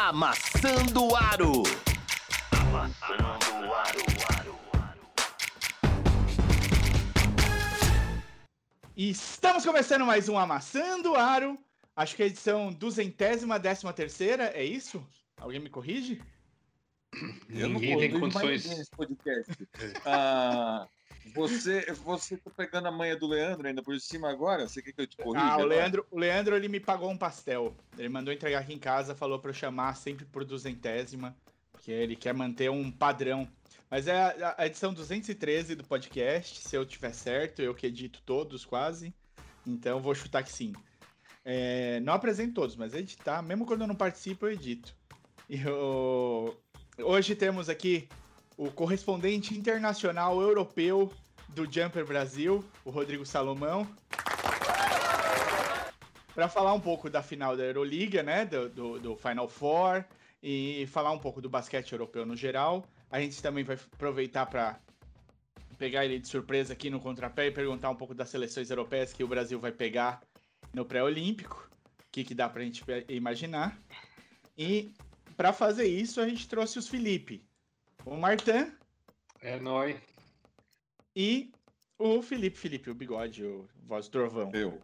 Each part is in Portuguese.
Amassando Aro. Amassando Aro. Estamos começando mais um Amassando Aro. Acho que é a edição duzentésima, décima terceira, é isso? Alguém me corrige? Eu não Ninguém tem corrijo mais condições. nesse podcast. Ah, você, você tá pegando a manha do Leandro ainda por cima agora? Você quer que eu te corrija? Ah, o? Leandro, o Leandro ele me pagou um pastel. Ele mandou entregar aqui em casa, falou pra eu chamar sempre por duzentésima, porque ele quer manter um padrão. Mas é a, a edição 213 do podcast, se eu tiver certo, eu que edito todos quase. Então vou chutar que sim. É, não apresento todos, mas editar, mesmo quando eu não participo, eu edito. E eu- hoje temos aqui o correspondente internacional europeu do Jumper Brasil, o Rodrigo Salomão para falar um pouco da final da Euroliga, né, do, do, do Final Four e falar um pouco do basquete europeu no geral. A gente também vai aproveitar para pegar ele de surpresa aqui no contrapé e perguntar um pouco das seleções europeias que o Brasil vai pegar no pré-olímpico, o que, que dá para a gente imaginar. E para fazer isso a gente trouxe os Felipe, o Martin É nóis. e o Felipe Felipe, o bigode, o voz do trovão. Eu.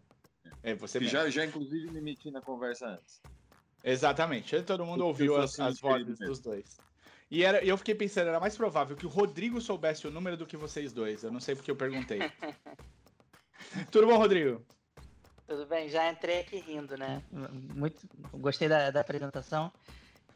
É você Que mesmo. já, já, inclusive, me meti na conversa antes. Exatamente. Todo mundo Eu ouviu as, assim, as diferente vozes mesmo. dos dois. E era, eu fiquei pensando, era mais provável que o Rodrigo soubesse o número do que vocês dois. Eu não sei porque eu perguntei. Tudo bom, Rodrigo? Tudo bem, já entrei aqui rindo, né? Muito, gostei da, da apresentação.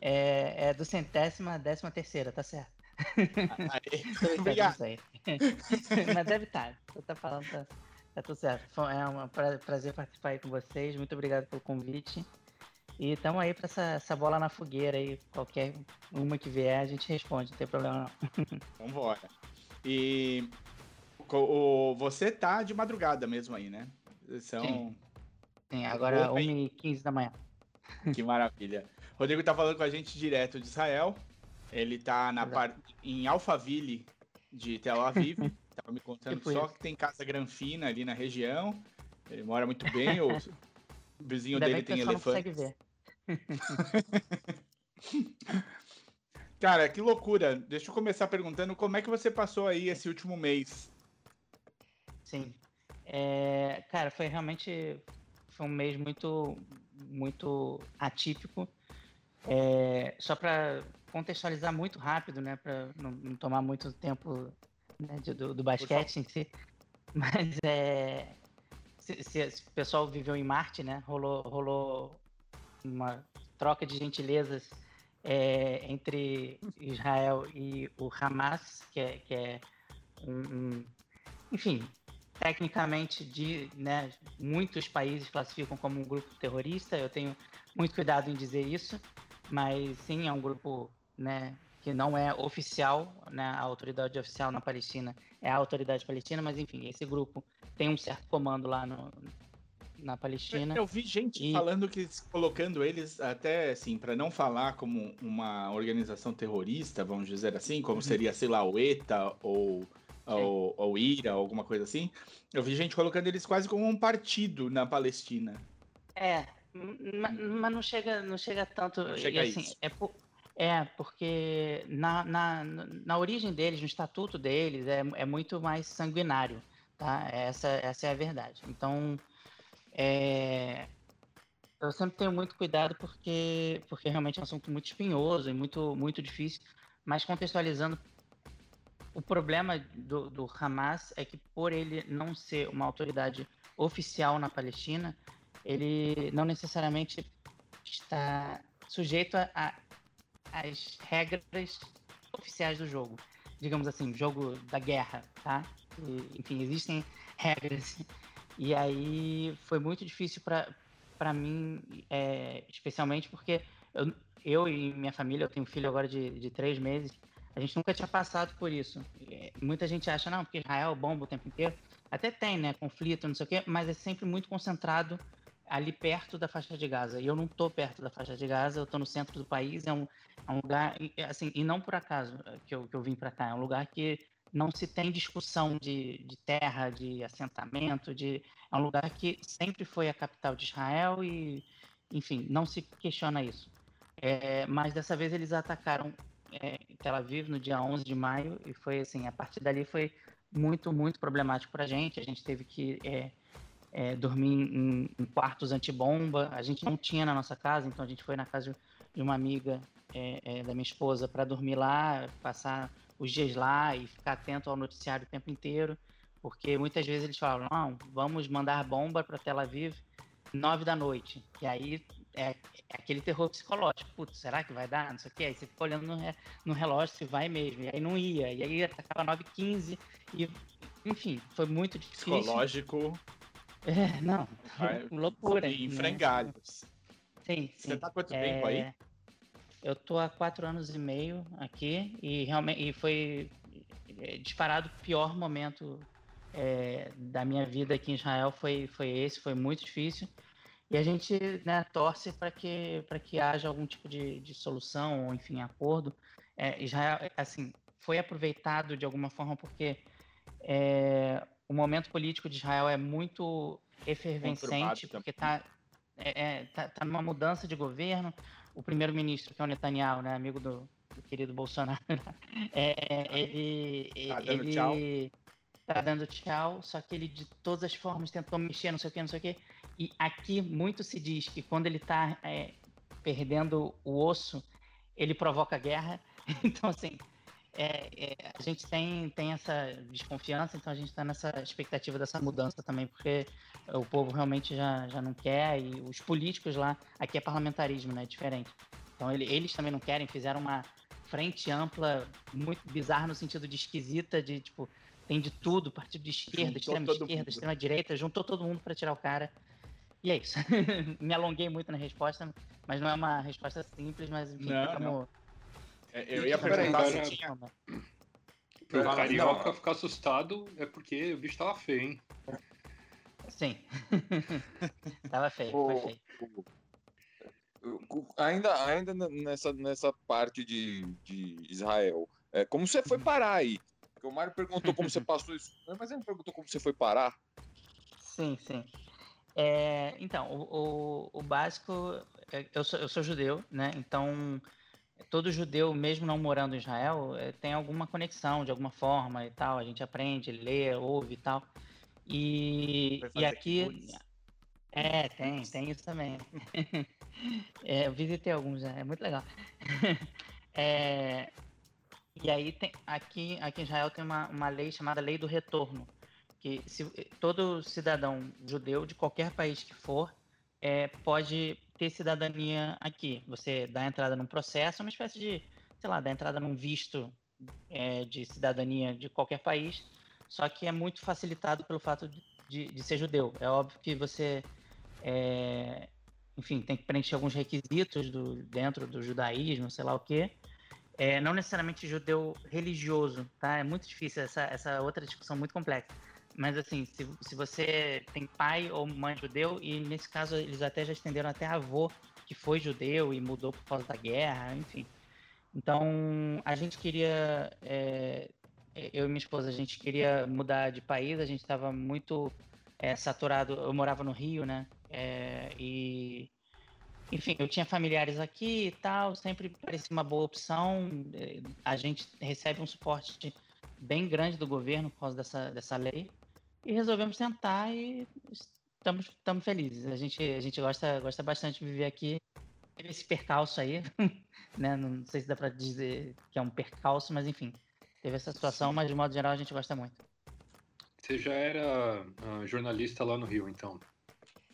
É, é do centésima, décima terceira, tá certo. Obrigado. não sei. Mas deve estar. Você tá falando, tá, tá tudo certo. É um pra- prazer participar aí com vocês. Muito obrigado pelo convite. E estamos aí para essa, essa bola na fogueira aí. Qualquer uma que vier, a gente responde, não tem problema não. Vambora. E o, você tá de madrugada mesmo aí, né? São... Sim. Sim, agora Opa, 1h15 da manhã. Que maravilha. Rodrigo tá falando com a gente direto de Israel. Ele tá na par... em Alphaville de Tel Aviv. Tava me contando Tipo só isso. que tem casa granfina ali na região. Ele mora muito bem. o vizinho dele que tem não elefante. consegue ver. Cara, que loucura. Deixa eu começar perguntando como é que você passou aí esse último mês. Sim. É, cara, foi realmente foi um mês muito muito atípico. É, só para contextualizar muito rápido, né, para não, não tomar muito tempo né, de- do, do basquete em si, mas é, se, se- se o pessoal viveu em Marte, né, rolou rolou uma troca de gentilezas é, entre Israel e o Hamas, que é, que é um- um enfim, tecnicamente de, né, muitos países classificam como um grupo terrorista. Eu tenho muito cuidado em dizer isso, mas sim é um grupo, né, que não é oficial, né, a autoridade oficial na Palestina é a autoridade palestina, mas enfim, esse grupo tem um certo comando lá no, na Palestina. Eu vi gente E- falando que colocando eles até assim para não falar como uma organização terrorista, vamos dizer assim, como seria, sei lá, o ETA ou ou, ou IRA, alguma coisa assim. Eu vi gente colocando eles quase como um partido na Palestina. É, ma- mas não chega, não chega tanto. Não e, chega a assim. É, po- é, porque na, na, na origem deles, no estatuto deles, é, é muito mais sanguinário, tá? Essa, essa é a verdade. Então, é, eu sempre tenho muito cuidado porque, porque realmente é um assunto muito espinhoso e muito, muito difícil, mas contextualizando, o problema do, do Hamas é que por ele não ser uma autoridade oficial na Palestina, ele não necessariamente está sujeito a- a- às regras oficiais do jogo. Digamos assim, jogo da guerra, tá? E, enfim, existem regras. E aí foi muito difícil para mim, é, especialmente porque eu, eu e minha família, eu tenho um filho agora de, de três meses, a gente nunca tinha passado por isso. É, Muita gente acha, não, porque Israel bomba o tempo inteiro. Até tem, né, conflito, não sei o quê, mas é sempre muito concentrado ali perto da faixa de Gaza. E eu não tô perto da faixa de Gaza, eu tô no centro do país, é um, é um lugar, assim, e não por acaso que eu, que eu vim para cá, é um lugar que não se tem discussão de, de terra, de assentamento, de, é um lugar que sempre foi a capital de Israel e, enfim, não se questiona isso. É, mas dessa vez eles atacaram é, Tel Aviv no dia 11 de maio e foi assim, a partir dali foi muito, muito problemático para a gente. A gente teve que é, é, dormir em, em, quartos antibomba. A gente não tinha na nossa casa, então a gente foi na casa de uma amiga é, é, da minha esposa para dormir lá, passar os dias lá e ficar atento ao noticiário o tempo inteiro, porque muitas vezes eles falam, não, vamos mandar bomba para Tel Aviv nove da noite. E aí é, é, aquele terror psicológico. Putz, será que vai dar? Não sei o quê. Aí você fica olhando no, no relógio se vai mesmo. E aí não ia. E aí acaba 9h15. E, enfim, foi muito difícil. Psicológico. É, não. Vai, loucura. Em né? frangalhos. Sim, sim. Você tá quanto é... tempo aí? Eu tô há quatro anos e meio aqui e realmente e foi é, disparado o pior momento é, da minha vida aqui em Israel foi, foi esse, foi muito difícil. E a gente né, torce para que, que haja algum tipo de, de solução, ou enfim, acordo. É, Israel, assim, foi aproveitado de alguma forma porque é, o momento político de Israel é muito efervescente, porque está é, é, tá, tá numa mudança de governo. O primeiro-ministro, que é o Netanyahu, né, amigo do, do querido Bolsonaro, é, ele, tá dando ele tchau. tá dando tchau, só que ele de todas as formas tentou mexer, não sei o que, não sei o que. E aqui muito se diz que quando ele está é, perdendo o osso, ele provoca guerra. Então, assim, é, é, a gente tem, tem essa desconfiança, então a gente está nessa expectativa dessa mudança também, porque o povo realmente já, já não quer e os políticos lá, aqui é parlamentarismo, né? É diferente. Então ele, eles também não querem, fizeram uma frente ampla, muito bizarra no sentido de esquisita, de tipo, tem de tudo, partido de esquerda, juntou extrema esquerda, mundo. extrema direita, juntou todo mundo para tirar o cara. E é isso. Me alonguei muito na resposta, mas não é uma resposta simples, mas enfim, não, como... não. É, eu ia perguntar se tinha. Pro carioca ficar assustado é porque o bicho tava feio, hein? Sim. tava feio, o, foi feio. Ainda, ainda nessa, nessa parte de, de Israel, é, como você foi parar aí? Porque o Mário perguntou como você passou isso, mas ele não perguntou como você foi parar. Sim, sim. É, então, o, o, o, básico, é, eu sou, eu sou judeu, né? Então, todo judeu, mesmo não morando em Israel, é, tem alguma conexão de alguma forma e tal. A gente aprende, lê, ouve e tal. E, e aqui. É, tem, tem isso também. é, eu visitei alguns, é, é muito legal. é, e aí tem aqui, aqui em Israel tem uma, uma lei chamada Lei do Retorno, que se, todo cidadão judeu de qualquer país que for é, pode ter cidadania aqui. Você dá entrada num processo, uma espécie de, sei lá, dá entrada num visto é, de cidadania de qualquer país, só que é muito facilitado pelo fato de, de, ser judeu. É óbvio que você, é, enfim, tem que preencher alguns requisitos do, dentro do judaísmo, sei lá o quê. É, não necessariamente judeu religioso, tá? É muito difícil essa, essa outra discussão muito complexa. Mas assim, se, se você tem pai ou mãe judeu, e nesse caso eles até já estenderam até avô que foi judeu e mudou por causa da guerra, enfim. Então, a gente queria, é, eu e minha esposa, a gente queria mudar de país, a gente estava muito é, saturado, eu morava no Rio, né? É, e, enfim, eu tinha familiares aqui e tal, sempre parecia uma boa opção. É, a gente recebe um suporte bem grande do governo por causa dessa, dessa lei e resolvemos tentar e estamos, estamos felizes. A gente, a gente gosta, gosta bastante de viver aqui. Teve esse percalço aí, né? Não sei se dá para dizer que é um percalço, mas enfim, teve essa situação, mas de modo geral a gente gosta muito. Você já era uh, jornalista lá no Rio, então?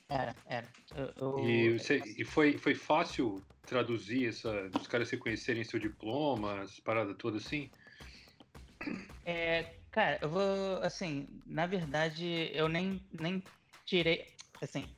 Era, era. Eu, eu... E, você, e foi, foi fácil traduzir essa, os caras reconhecerem seu diploma, as paradas todas assim? É, Cara, eu vou, assim, na verdade, eu nem, nem tirei, assim,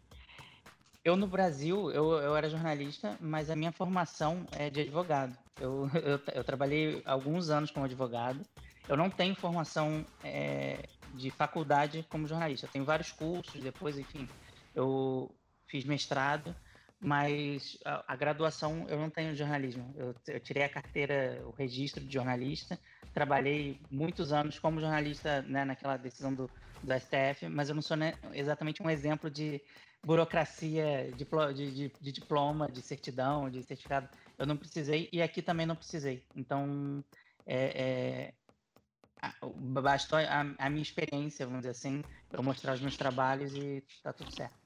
eu no Brasil, eu, eu era jornalista, mas a minha formação é de advogado. Eu, eu, eu trabalhei alguns anos como advogado. Eu não tenho formação é, de faculdade como jornalista. Eu tenho vários cursos, depois, enfim, eu fiz mestrado, mas a, a graduação eu não tenho jornalismo. Eu, eu tirei a carteira, o registro de jornalista, trabalhei muitos anos como jornalista né, naquela decisão do, do STF, mas eu não sou né, exatamente um exemplo de burocracia de, de, de, diploma, de certidão, de certificado. Eu não precisei e aqui também não precisei. Então, é, é, bastou a, a, minha experiência, vamos dizer assim, eu mostrar os meus trabalhos e tá tudo certo.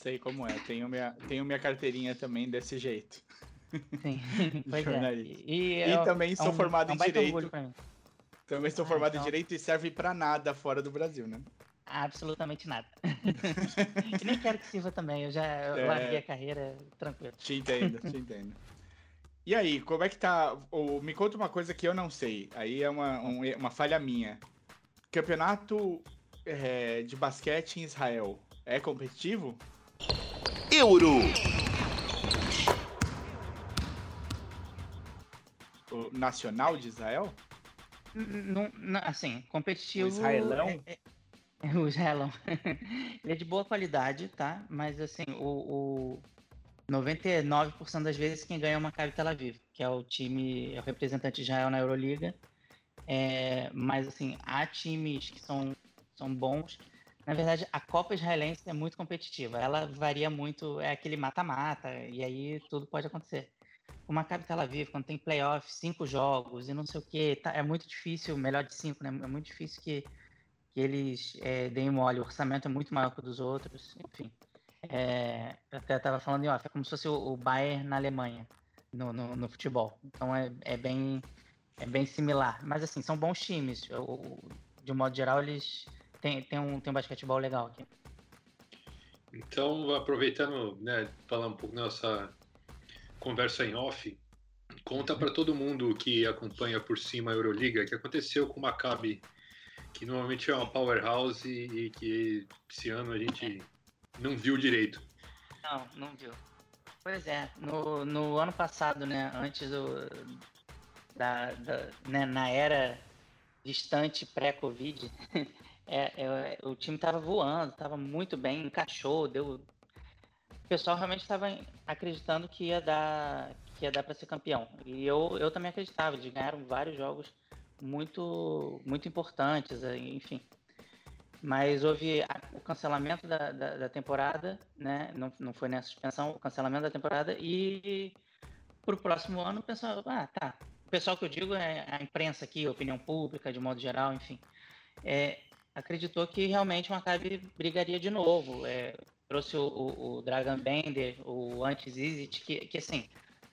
Sei como é. Tenho minha, tenho minha carteirinha também desse jeito. Sim, pois é. E, e é, também sou é um, formado é um em Direito. Também sou ah, formado então... em Direito e serve para nada fora do Brasil, né? Absolutamente nada. e nem quero que sirva também, eu já é... larguei a carreira tranquilo. Te entendo, te entendo. E aí, como é que tá? Oh, me conta uma coisa que eu não sei. Aí é uma, um, uma falha minha. Campeonato é, de basquete em Israel é competitivo? Euro! O nacional de Israel? Não, não assim, competitivo. O Israelão? É, é, o Israelão. Ele é de boa qualidade, tá? Mas assim, o, o 99% das vezes quem ganha é o Maccabi Tel Aviv, que é o time, é o representante de Israel na Euroliga. É, mas assim, há times que são, são bons. Na verdade, a Copa Israelense é muito competitiva. Ela varia muito, é aquele mata-mata, e aí tudo pode acontecer. O Maccabi Tel Aviv, quando tem playoff, cinco jogos e não sei o que, tá, é muito difícil, melhor de cinco, né? É muito difícil que, que eles é, deem mole. O orçamento é muito maior que o dos outros, enfim. É, eu até estava falando em off, é como se fosse o, o Bayern na Alemanha, no, no, no, futebol. Então é, é, bem, é bem similar. Mas assim, são bons times. Eu, de um modo geral, eles têm, têm, um, têm um basquetebol legal aqui. Então, aproveitando, né, falar um pouco nossa conversa em off, conta para todo mundo que acompanha por cima a Euroliga, que aconteceu com o Maccabi, que normalmente é uma powerhouse e que esse ano a gente não viu direito. Não, não viu. Pois é, no, no ano passado, né, antes do, da, da né, na era distante pré-Covid, é, é, o time estava voando, estava muito bem, encaixou, deu. O pessoal realmente estava acreditando que ia dar, que ia dar para ser campeão. E eu, eu também acreditava, eles ganharam vários jogos muito, muito importantes, enfim. Mas houve a, o cancelamento da, da, da, temporada, né? Não, não foi nem a suspensão, o cancelamento da temporada e para o próximo ano o pessoal, ah, tá. O pessoal que eu digo é a imprensa aqui, a opinião pública, de modo geral, enfim. É, acreditou que realmente o Maccabi brigaria de novo. É, trouxe o, o, o, Dragon Bender, o Antes Izit, que, que assim,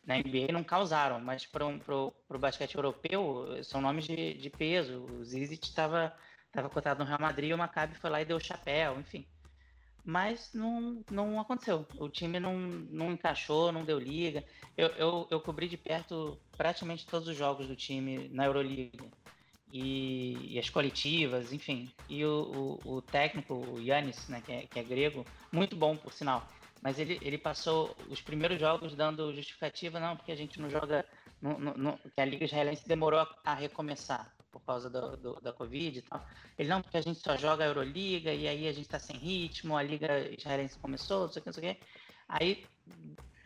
na NBA não causaram, mas para o basquete europeu são nomes de, de peso. O Zizit estava Estava cotado no Real Madrid, o Maccabi foi lá e deu chapéu, enfim. Mas não, não aconteceu. O time não, não encaixou, não deu liga. Eu, eu, eu cobri de perto praticamente todos os jogos do time na Euroliga. E, e as coletivas, enfim. E o, o, o técnico, o Yannis, né, que, é, que é grego, muito bom, por sinal. Mas ele, ele passou os primeiros jogos dando justificativa, não, porque a gente não joga. No, que a Liga Israelense demorou a, a recomeçar por causa do, do, da Covid e tal. Ele, não, porque a gente só joga a Euroliga e aí a gente tá sem ritmo, a Liga Israelense começou, não sei o que, não sei o que. Aí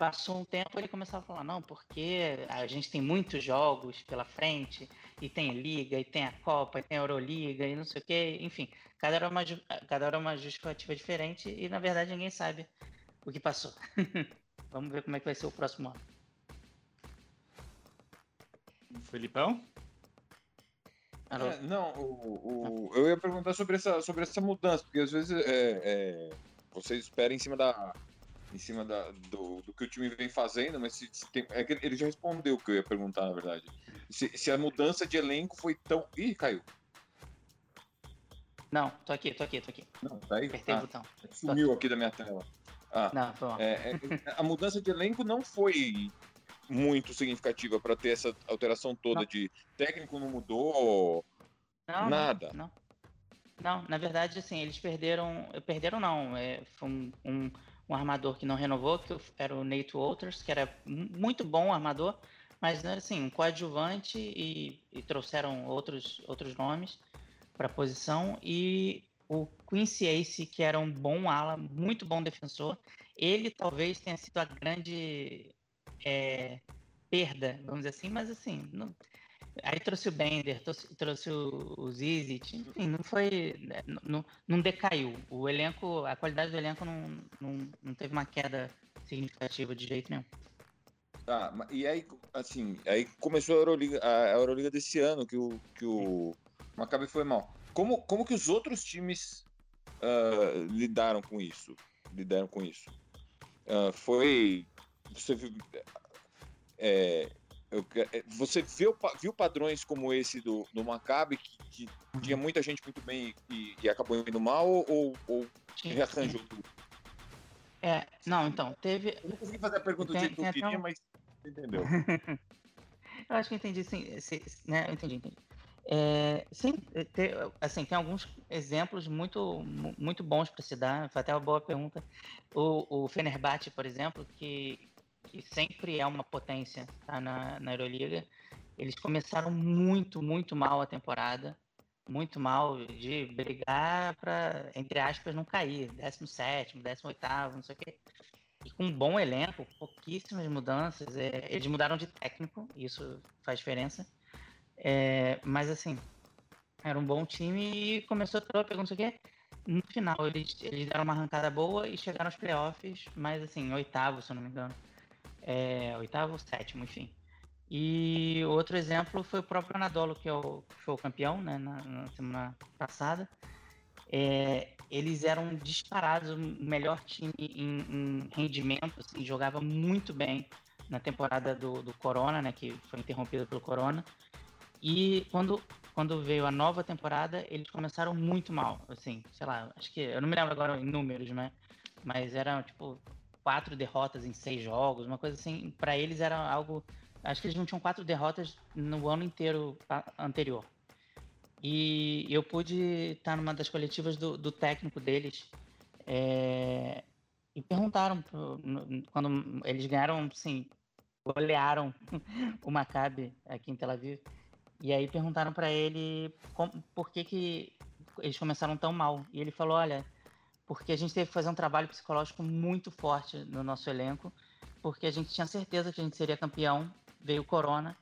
passou um tempo ele começava a falar, não, porque a gente tem muitos jogos pela frente, e tem Liga, e tem a Copa, e tem a Euroliga, e não sei o que, enfim, cada hora uma, cada hora uma justificativa diferente, e na verdade ninguém sabe o que passou. Vamos ver como é que vai ser o próximo ano. Felipão? É, não, o, o, eu ia perguntar sobre essa, sobre essa mudança, porque às vezes é, é, vocês esperam em cima da. Em cima da, do, do que o time vem fazendo, mas se, se tem, é ele já respondeu o que eu ia perguntar, na verdade. Se, se a mudança de elenco foi tão. Ih, caiu. Não, tô aqui, tô aqui, tô aqui. Não, tá aí? Apertei ah, o botão. Sumiu aqui da minha tela. Ah, não, foi é, é, a mudança de elenco não foi muito significativa para ter essa alteração toda não. de técnico não mudou, não, nada. Não, não, na verdade, assim, eles perderam. Perderam não. É, foi um, um, um, armador que não renovou, que era o Nate Walters, que era muito bom armador, mas era assim, um coadjuvante e, e trouxeram outros, outros nomes para a posição. E o Quincy Ace, que era um bom ala, muito bom defensor, ele talvez tenha sido a grande é, perda, vamos dizer assim, mas assim, não, Aí trouxe o Bender, trouxe, trouxe o, o Zizit, enfim, não foi. Né, não, não decaiu. O elenco, a qualidade do elenco não, não, não teve uma queda significativa de jeito nenhum. Tá, e aí, assim, aí começou a Euroliga, a Euroliga desse ano, que o, que o Maccabi foi mal. Como, como que os outros times uh, lidaram com isso? Lidaram com isso? Uh, foi. Você viu. É, eu, é, você viu, viu padrões como esse do, do Maccabi, que, que tinha muita gente muito bem e, e acabou indo mal, ou, ou rearranjou tudo? É, não, então, teve. Eu não consegui fazer a pergunta tem, do que eu queria, um... mas entendeu. eu acho que entendi, sim. Se, né? Eu entendi, entendi. É, sim, é, tem, assim, tem alguns exemplos muito, muito bons para se dar. Foi até uma boa pergunta. O, o Fenerbahçe, por exemplo, que, que sempre é uma potência tá, na, na Euroliga, eles começaram muito, muito mal a temporada. Muito mal de brigar para, entre aspas, não cair. 17, 18, não sei o quê. E com um bom elenco, pouquíssimas mudanças. É, eles mudaram de técnico, isso faz diferença. É, mas assim, era um bom time e começou a troca, não sei o quê. No final, eles, eles deram uma arrancada boa e chegaram aos playoffs, mas assim, oitavo, se eu não me engano. É, oitavo, sétimo, enfim. E outro exemplo foi o próprio Anadolu, que, é o, que foi o campeão né, na, na semana passada. É, eles eram disparados o melhor time em, em rendimento, assim, jogava muito bem na temporada do, do Corona, né, que foi interrompida pelo Corona. E quando, quando veio a nova temporada, eles começaram muito mal, assim, sei lá, acho que, eu não me lembro agora em números, né, mas eram, tipo, quatro derrotas em seis jogos, uma coisa assim, para eles era algo, acho que eles não tinham quatro derrotas no ano inteiro anterior. E eu pude estar numa das coletivas do, do técnico deles, é, e perguntaram, quando eles ganharam, assim, golearam o Maccabi aqui em Tel Aviv, e aí perguntaram para ele como, por que, que eles começaram tão mal. E ele falou: olha, porque a gente teve que fazer um trabalho psicológico muito forte no nosso elenco, porque a gente tinha certeza que a gente seria campeão. Veio o Corona,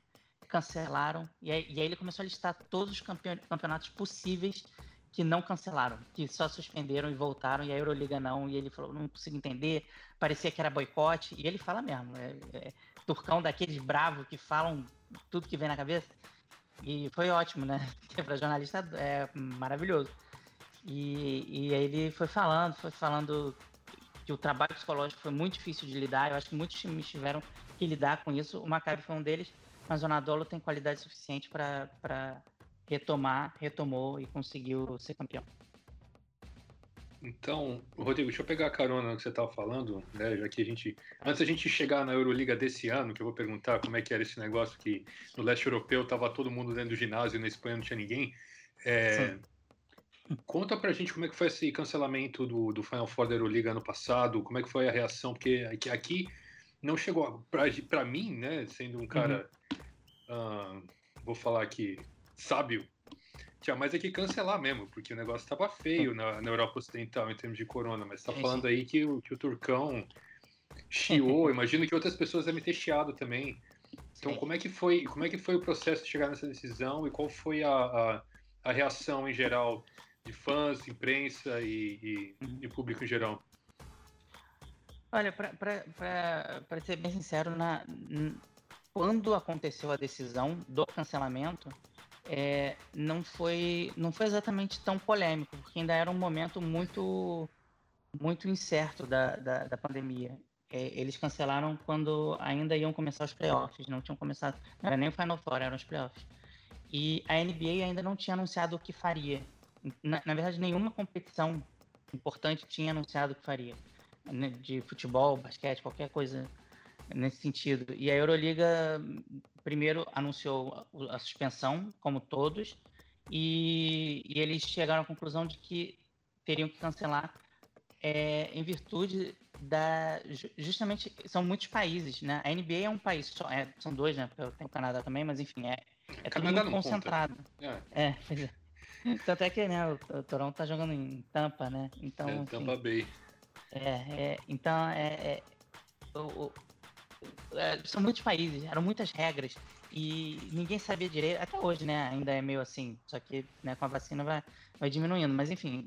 cancelaram. E aí, e aí ele começou a listar todos os campeonatos possíveis que não cancelaram, que só suspenderam e voltaram, e a Euroliga não. E ele falou: não consigo entender, parecia que era boicote. E ele fala mesmo: é, é, turcão daqueles bravos que falam tudo que vem na cabeça. E foi ótimo, né? Para jornalista é maravilhoso. E, e aí ele foi falando, foi falando que o trabalho psicológico foi muito difícil de lidar. Eu acho que muitos times tiveram que lidar com isso. O Maccabi foi um deles, mas o Nadolo tem qualidade suficiente para retomar, retomou e conseguiu ser campeão. Então, Rodrigo, deixa eu pegar a carona no que você estava falando, né? Já que a gente. Antes da gente chegar na Euroliga desse ano, que eu vou perguntar como é que era esse negócio que no leste europeu estava todo mundo dentro do ginásio e na Espanha não tinha ninguém. É, conta pra gente como é que foi esse cancelamento do, do Final Four da Euroliga ano passado, como é que foi a reação, porque aqui, aqui não chegou. Para mim, né, sendo um cara. Uhum. Uh, vou falar aqui, sábio tinha mais é que cancelar mesmo, porque o negócio estava feio na, na, Europa Ocidental em termos de corona, mas está falando aí que o, que o Turcão chiou, imagino que outras pessoas devem ter chiado também. Então, como é que foi, como é que foi o processo de chegar nessa decisão e qual foi a, a, a reação em geral de fãs, imprensa e, e, uhum. e público em geral? Olha, para ser bem sincero, na, quando aconteceu a decisão do cancelamento, é, não foi não foi exatamente tão polêmico, porque ainda era um momento muito muito incerto da, da, da pandemia. É, eles cancelaram quando ainda iam começar os playoffs, não tinham começado, não era nem o Final Four, eram os playoffs. E a NBA ainda não tinha anunciado o que faria. Na, na verdade, nenhuma competição importante tinha anunciado que faria. Né, de futebol, basquete, qualquer coisa nesse sentido. E a Euroliga primeiro anunciou a suspensão, como todos, e, e eles chegaram à conclusão de que teriam que cancelar é, em virtude da justamente são muitos países, né? A NBA é um país só, é, são dois, né? Tem o Canadá também, mas enfim é, é tudo muito concentrado. É. é, pois é. Tanto é que né, o, o Toronto tá jogando em Tampa, né? Então, é, Tampa Bay. É, é então é, é o, é, são muitos países, eram muitas regras e ninguém sabia direito. Até hoje, né? Ainda é meio assim. Só que né, com a vacina vai, vai diminuindo. Mas enfim,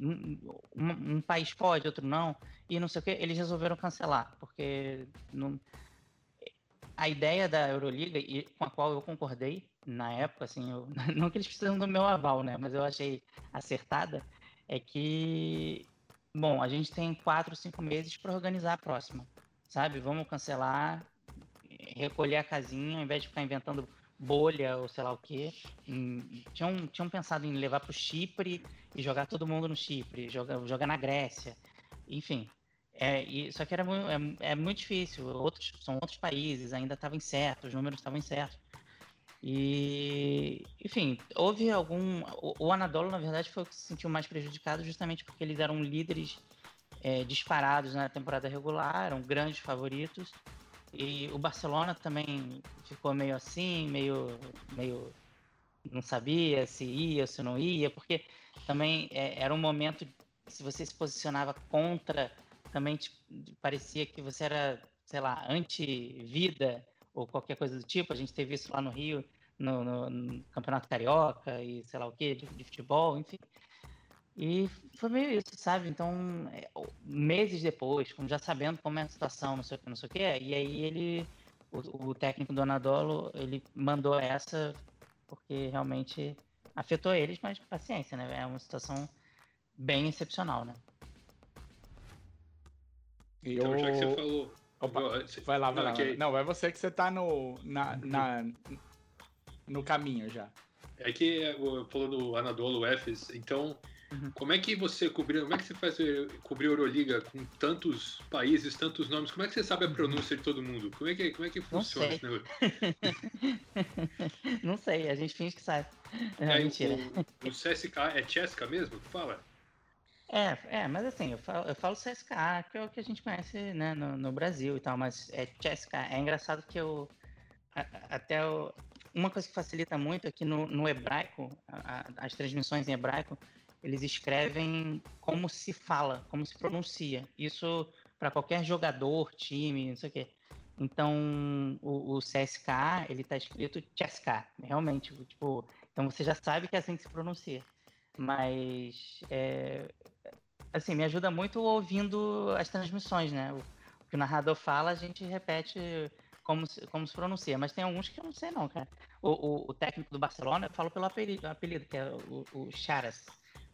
um, um, país pode, outro não. E não sei o que, eles resolveram cancelar, porque não... a ideia da Euroliga, e com a qual eu concordei na época, assim, eu... não que eles precisam do meu aval, né? Mas eu achei acertada, é que, bom, a gente tem quatro, cinco meses para organizar a próxima, sabe? Vamos cancelar, recolher a casinha, ao invés de ficar inventando bolha ou sei lá o quê. Tinham, tinham pensado em levar para o Chipre e jogar todo mundo no Chipre, jogar, jogar na Grécia, enfim. É, e, só que era é, é, muito difícil, outros, são outros países, ainda estava incerto, os números estavam incertos. E, enfim, houve algum. O, o Anadolu, na verdade, foi o que se sentiu mais prejudicado, justamente porque eles eram líderes é, disparados na temporada regular, eram grandes favoritos. E o Barcelona também ficou meio assim, meio, meio não sabia se ia se não ia, porque também é, era um momento, se você se posicionava contra, também te, parecia que você era, sei lá, anti-vida ou qualquer coisa do tipo. A gente teve isso lá no Rio, no, no, no Campeonato Carioca e sei lá o que, de, de futebol, enfim. E foi meio isso, sabe? Então, é, meses depois, já sabendo como é a situação, não sei o que, não sei o que, e aí ele, o, o técnico do Anadolo, ele mandou essa porque realmente afetou eles, mas paciência, né? É uma situação bem excepcional, né? Então, já que você falou. Opa, vai lá, vai não, lá. Que... Não, é você que você tá no, na, na, no caminho já. É que eu falou do Anadolu Efes, então Uhum. Como é que você cobriu, como é que você faz eh, cobrir a Euroliga com tantos países, tantos nomes? Como é que você sabe a uhum. pronúncia de todo mundo? Como é que, como é que funciona esse negócio? Não sei, a gente finge que sabe. Não, é, mentira. O, o CSK é Cheska mesmo fala? É, é, mas assim, eu falo, eu falo CSK, que é o que a gente conhece né, no, no Brasil e tal, mas é CSK. É engraçado que eu. até o, uma coisa que facilita muito é que no, no hebraico, a, as transmissões em hebraico, eles escrevem como se fala, como se pronuncia. Isso para qualquer jogador, time, não sei o quê. Então, o, o CSK, ele tá escrito CSK, realmente, tipo, então você já sabe que é assim que se pronuncia. Mas, é, assim, me ajuda muito ouvindo as transmissões, né? O, que o narrador fala, a gente repete como se, como se pronuncia. Mas tem alguns que eu não sei não, cara. O, o, o técnico do Barcelona, eu falo pelo apelido, apelido que é o, o Charas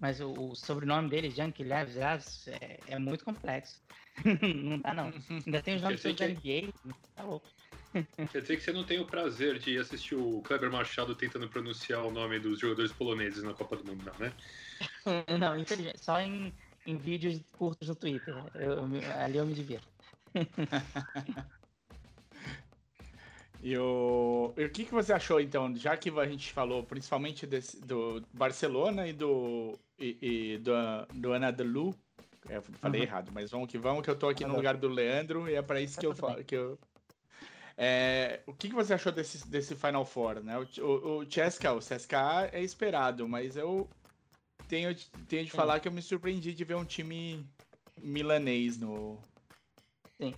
mas o, o sobrenome dele, Janky Leves, é, é muito complexo. não dá, não. Ainda tem os nomes da que... NBA, tá louco. Quer dizer que você não tem o prazer de assistir o Kleber Machado tentando pronunciar o nome dos jogadores poloneses na Copa do Mundo, não, né? não, infelizmente. Só em, em vídeos curtos no Twitter. Eu, ali eu me divirto. E o, e o que, que você achou, então, já que a gente falou principalmente desse, do Barcelona e do, e, e do, do Anadolu, é, eu falei uhum. errado, mas vamos que vamos, que eu tô aqui no lugar do Leandro e é para isso que eu falo. Que eu, é, o que, que você achou desse, desse Final Four, né? O, o, o CSKA, o CSKA é esperado, mas eu tenho, tenho de falar que eu me surpreendi de ver um time milanês no... Sim.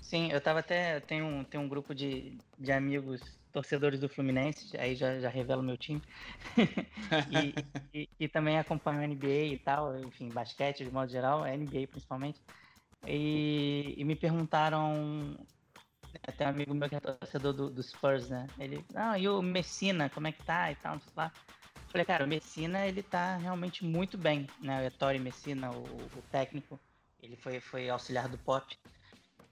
Sim, eu tava até. Tem um, tem um grupo de, de amigos torcedores do Fluminense, aí já, já revelo meu time. e, e, e, também acompanho a NBA e tal, enfim, basquete de modo geral, a NBA principalmente. E, e me perguntaram. Até um amigo meu que é torcedor do, do Spurs, né? Ele, ah, e o Messina, como é que tá e tal, não sei lá. Falei, cara, o Messina, ele tá realmente muito bem, né? O Ettore Messina, o, o técnico, ele foi, foi auxiliar do Pop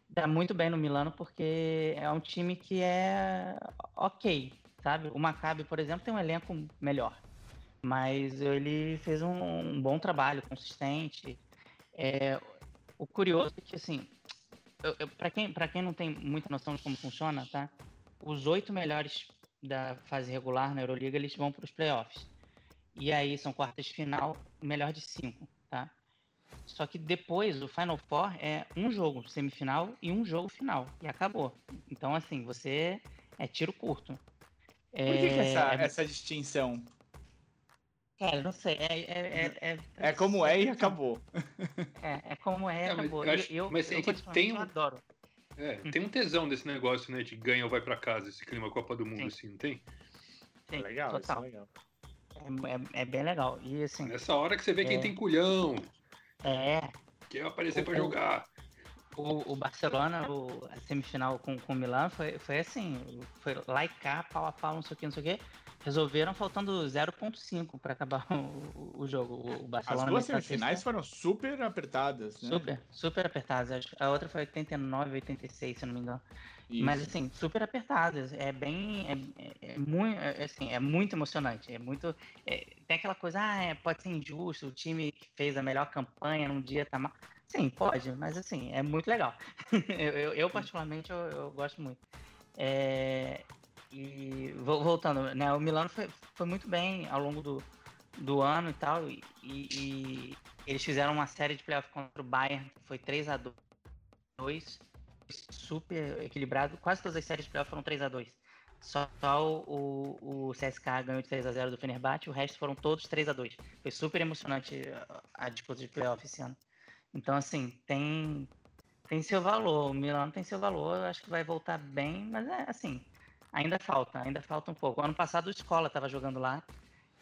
dá muito bem no Milano porque é um time que é ok, sabe? O Maccabi, por exemplo, tem um elenco melhor, mas ele fez um, um bom trabalho, consistente. É, o curioso é que, assim, para quem, quem não tem muita noção de como funciona, tá? Os oito melhores da fase regular na Euroliga, eles vão para os playoffs. E aí são quartas de final, melhor de cinco, tá? Só que depois o Final Four é um jogo semifinal e um jogo final. E acabou. Então, assim, você é tiro curto. Por que, que essa, é... essa distinção? Cara, não sei. É, é, é, é, como é e acabou. É, é como é e acabou. Mas, eu, eu, mas eu, é que tem um... adoro. É, tem um tesão desse negócio, né? De ganha ou vai para casa, esse clima Copa do Mundo, Sim. assim, não tem? Sim, legal, total. É, legal. É, é, é, bem legal. E assim. Nessa hora que você vê quem é. tem culhão. É. Quem vai aparecer para jogar. O, o, Barcelona, o, a semifinal com, com o Milan, foi, foi assim, foi cá, pau a pau, não sei o que, não sei o que. Resolveram faltando 0.5 para acabar o, o, jogo. O Barcelona As duas semifinais foram super apertadas, né? Super, super apertadas. A outra foi 89, 86, se não me engano. Isso. Mas assim, super apertadas. É bem. É, é, é muito, é, assim, é muito emocionante. É muito. É, tem aquela coisa, ah, é, pode ser injusto, o time que fez a melhor campanha num dia tá mal. Sim, pode, mas assim, é muito legal. eu, eu, eu, particularmente, eu, eu, gosto muito. É, e voltando, né? O Milano foi, foi muito bem ao longo do, do ano e tal. E, e, eles fizeram uma série de playoffs contra o Bayern, foi 3 a 2 super equilibrado. Quase todas as séries de playoffs foram 3 a 2 Só, o, o, CSK ganhou de 3 a 0 do Fenerbahçe, o resto foram todos 3 a 2 Foi super emocionante a, a disputa de playoff esse ano. Então, assim, tem, tem seu valor. O Milano tem seu valor, eu acho que vai voltar bem, mas é assim, ainda falta, ainda falta um pouco. Ano passado o Escola estava jogando lá.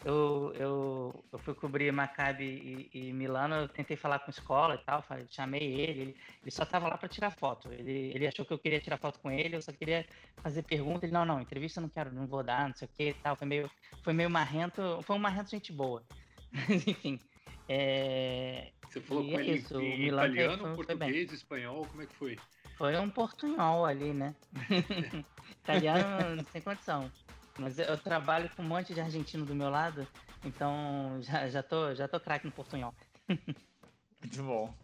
Eu, eu, eu fui cobrir Maccabi e, e, Milano, eu tentei falar com a escola e tal, falei, chamei ele, ele, ele só estava lá para tirar foto. Ele, ele achou que eu queria tirar foto com ele, eu só queria fazer pergunta. Ele, não, não, entrevista não quero, não vou dar, não sei o que e tal. Foi meio, foi meio marrento, foi um marrento gente boa. Mas enfim. É... Você falou e com é ele isso, em italiano, foi, foi português, bem. espanhol, como é que foi? Foi um portunhol ali, né? italiano não tem condição. Mas eu trabalho com um monte de argentino do meu lado, então já, já tô, já tô craque no portunhol. Muito bom.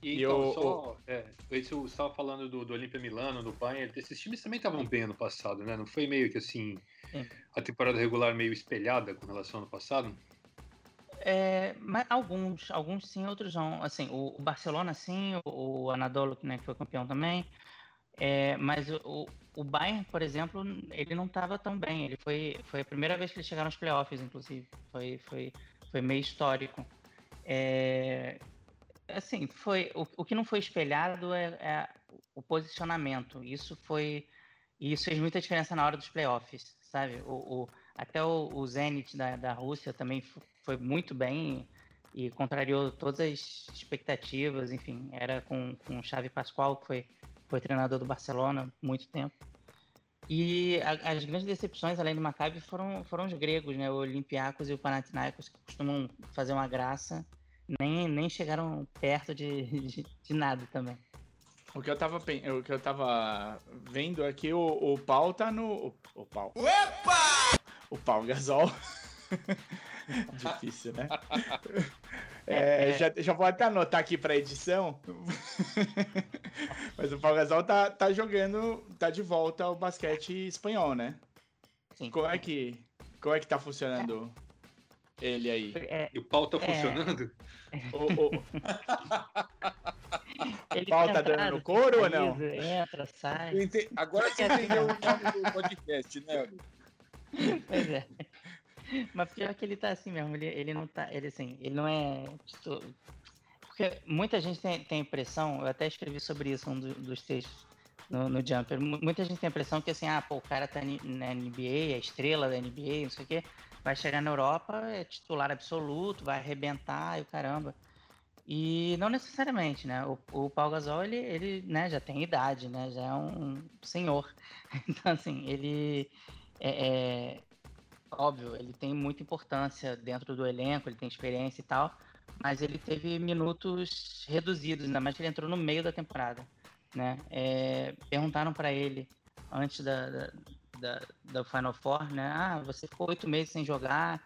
E, então, eu, só, é, você estava falando do, do Olímpia Milano, do Bayern, esses times também estavam bem ano passado, né? Não foi meio que assim, Sim. a temporada regular meio espelhada com relação ao ano passado? É, mas alguns, alguns sim, outros não. Assim, o, o Barcelona sim, o, o Anadolu, né, que foi campeão também. É, mas o, o Bayern, por exemplo, ele não estava tão bem. Ele foi, foi a primeira vez que eles chegaram aos playoffs, inclusive. Foi, foi, foi meio histórico. É, assim, foi o, o que não foi espelhado é, é, o posicionamento. Isso foi isso fez muita diferença na hora dos playoffs, sabe? O, o até o, o Zenit da, da Rússia também foi muito bem e contrariou todas as expectativas. Enfim, era com, com o Xavi Pascoal, que foi, foi treinador do Barcelona muito tempo. E a, as grandes decepções, além do Maccabi, foram, foram os gregos, né? O Olympiacos e o Panathinaikos, que costumam fazer uma graça, nem, nem chegaram perto de, de, de nada também. O que eu tava, o que eu tava vendo aqui, o, o pau tá no. O, o pau. Opa! O pau Gasol Difícil, né? É, é. já, já vou até anotar aqui para edição. Mas o Pau Gasol tá, tá jogando, tá de volta ao basquete espanhol, né? Sim. Como é que, como é que tá funcionando ele aí? É, e o pau tá é. funcionando? O, o... o pau tá dando no couro ou não? Entra, sai. Agora você entendeu o nome do podcast, né? Pois é. Mas pior que ele tá assim mesmo, ele, ele não tá. Ele assim, ele não é. Porque muita gente tem, tem a impressão, eu até escrevi sobre isso um do, dos textos no, no Jumper. Muita gente tem a impressão que assim, ah, pô, o cara tá na NBA, é estrela da NBA, não sei o quê, vai chegar na Europa, é titular absoluto, vai arrebentar e o caramba. E não necessariamente, né? O, o Paul Gasol, ele, ele né, já tem idade, né? Já é um senhor. Então, assim, ele é, é, óbvio, ele tem muita importância dentro do elenco, ele tem experiência e tal, mas ele teve minutos reduzidos, ainda mais que ele entrou no meio da temporada. Né? É, perguntaram para ele antes da, da, da, Final Four, né? Ah, você ficou oito meses sem jogar,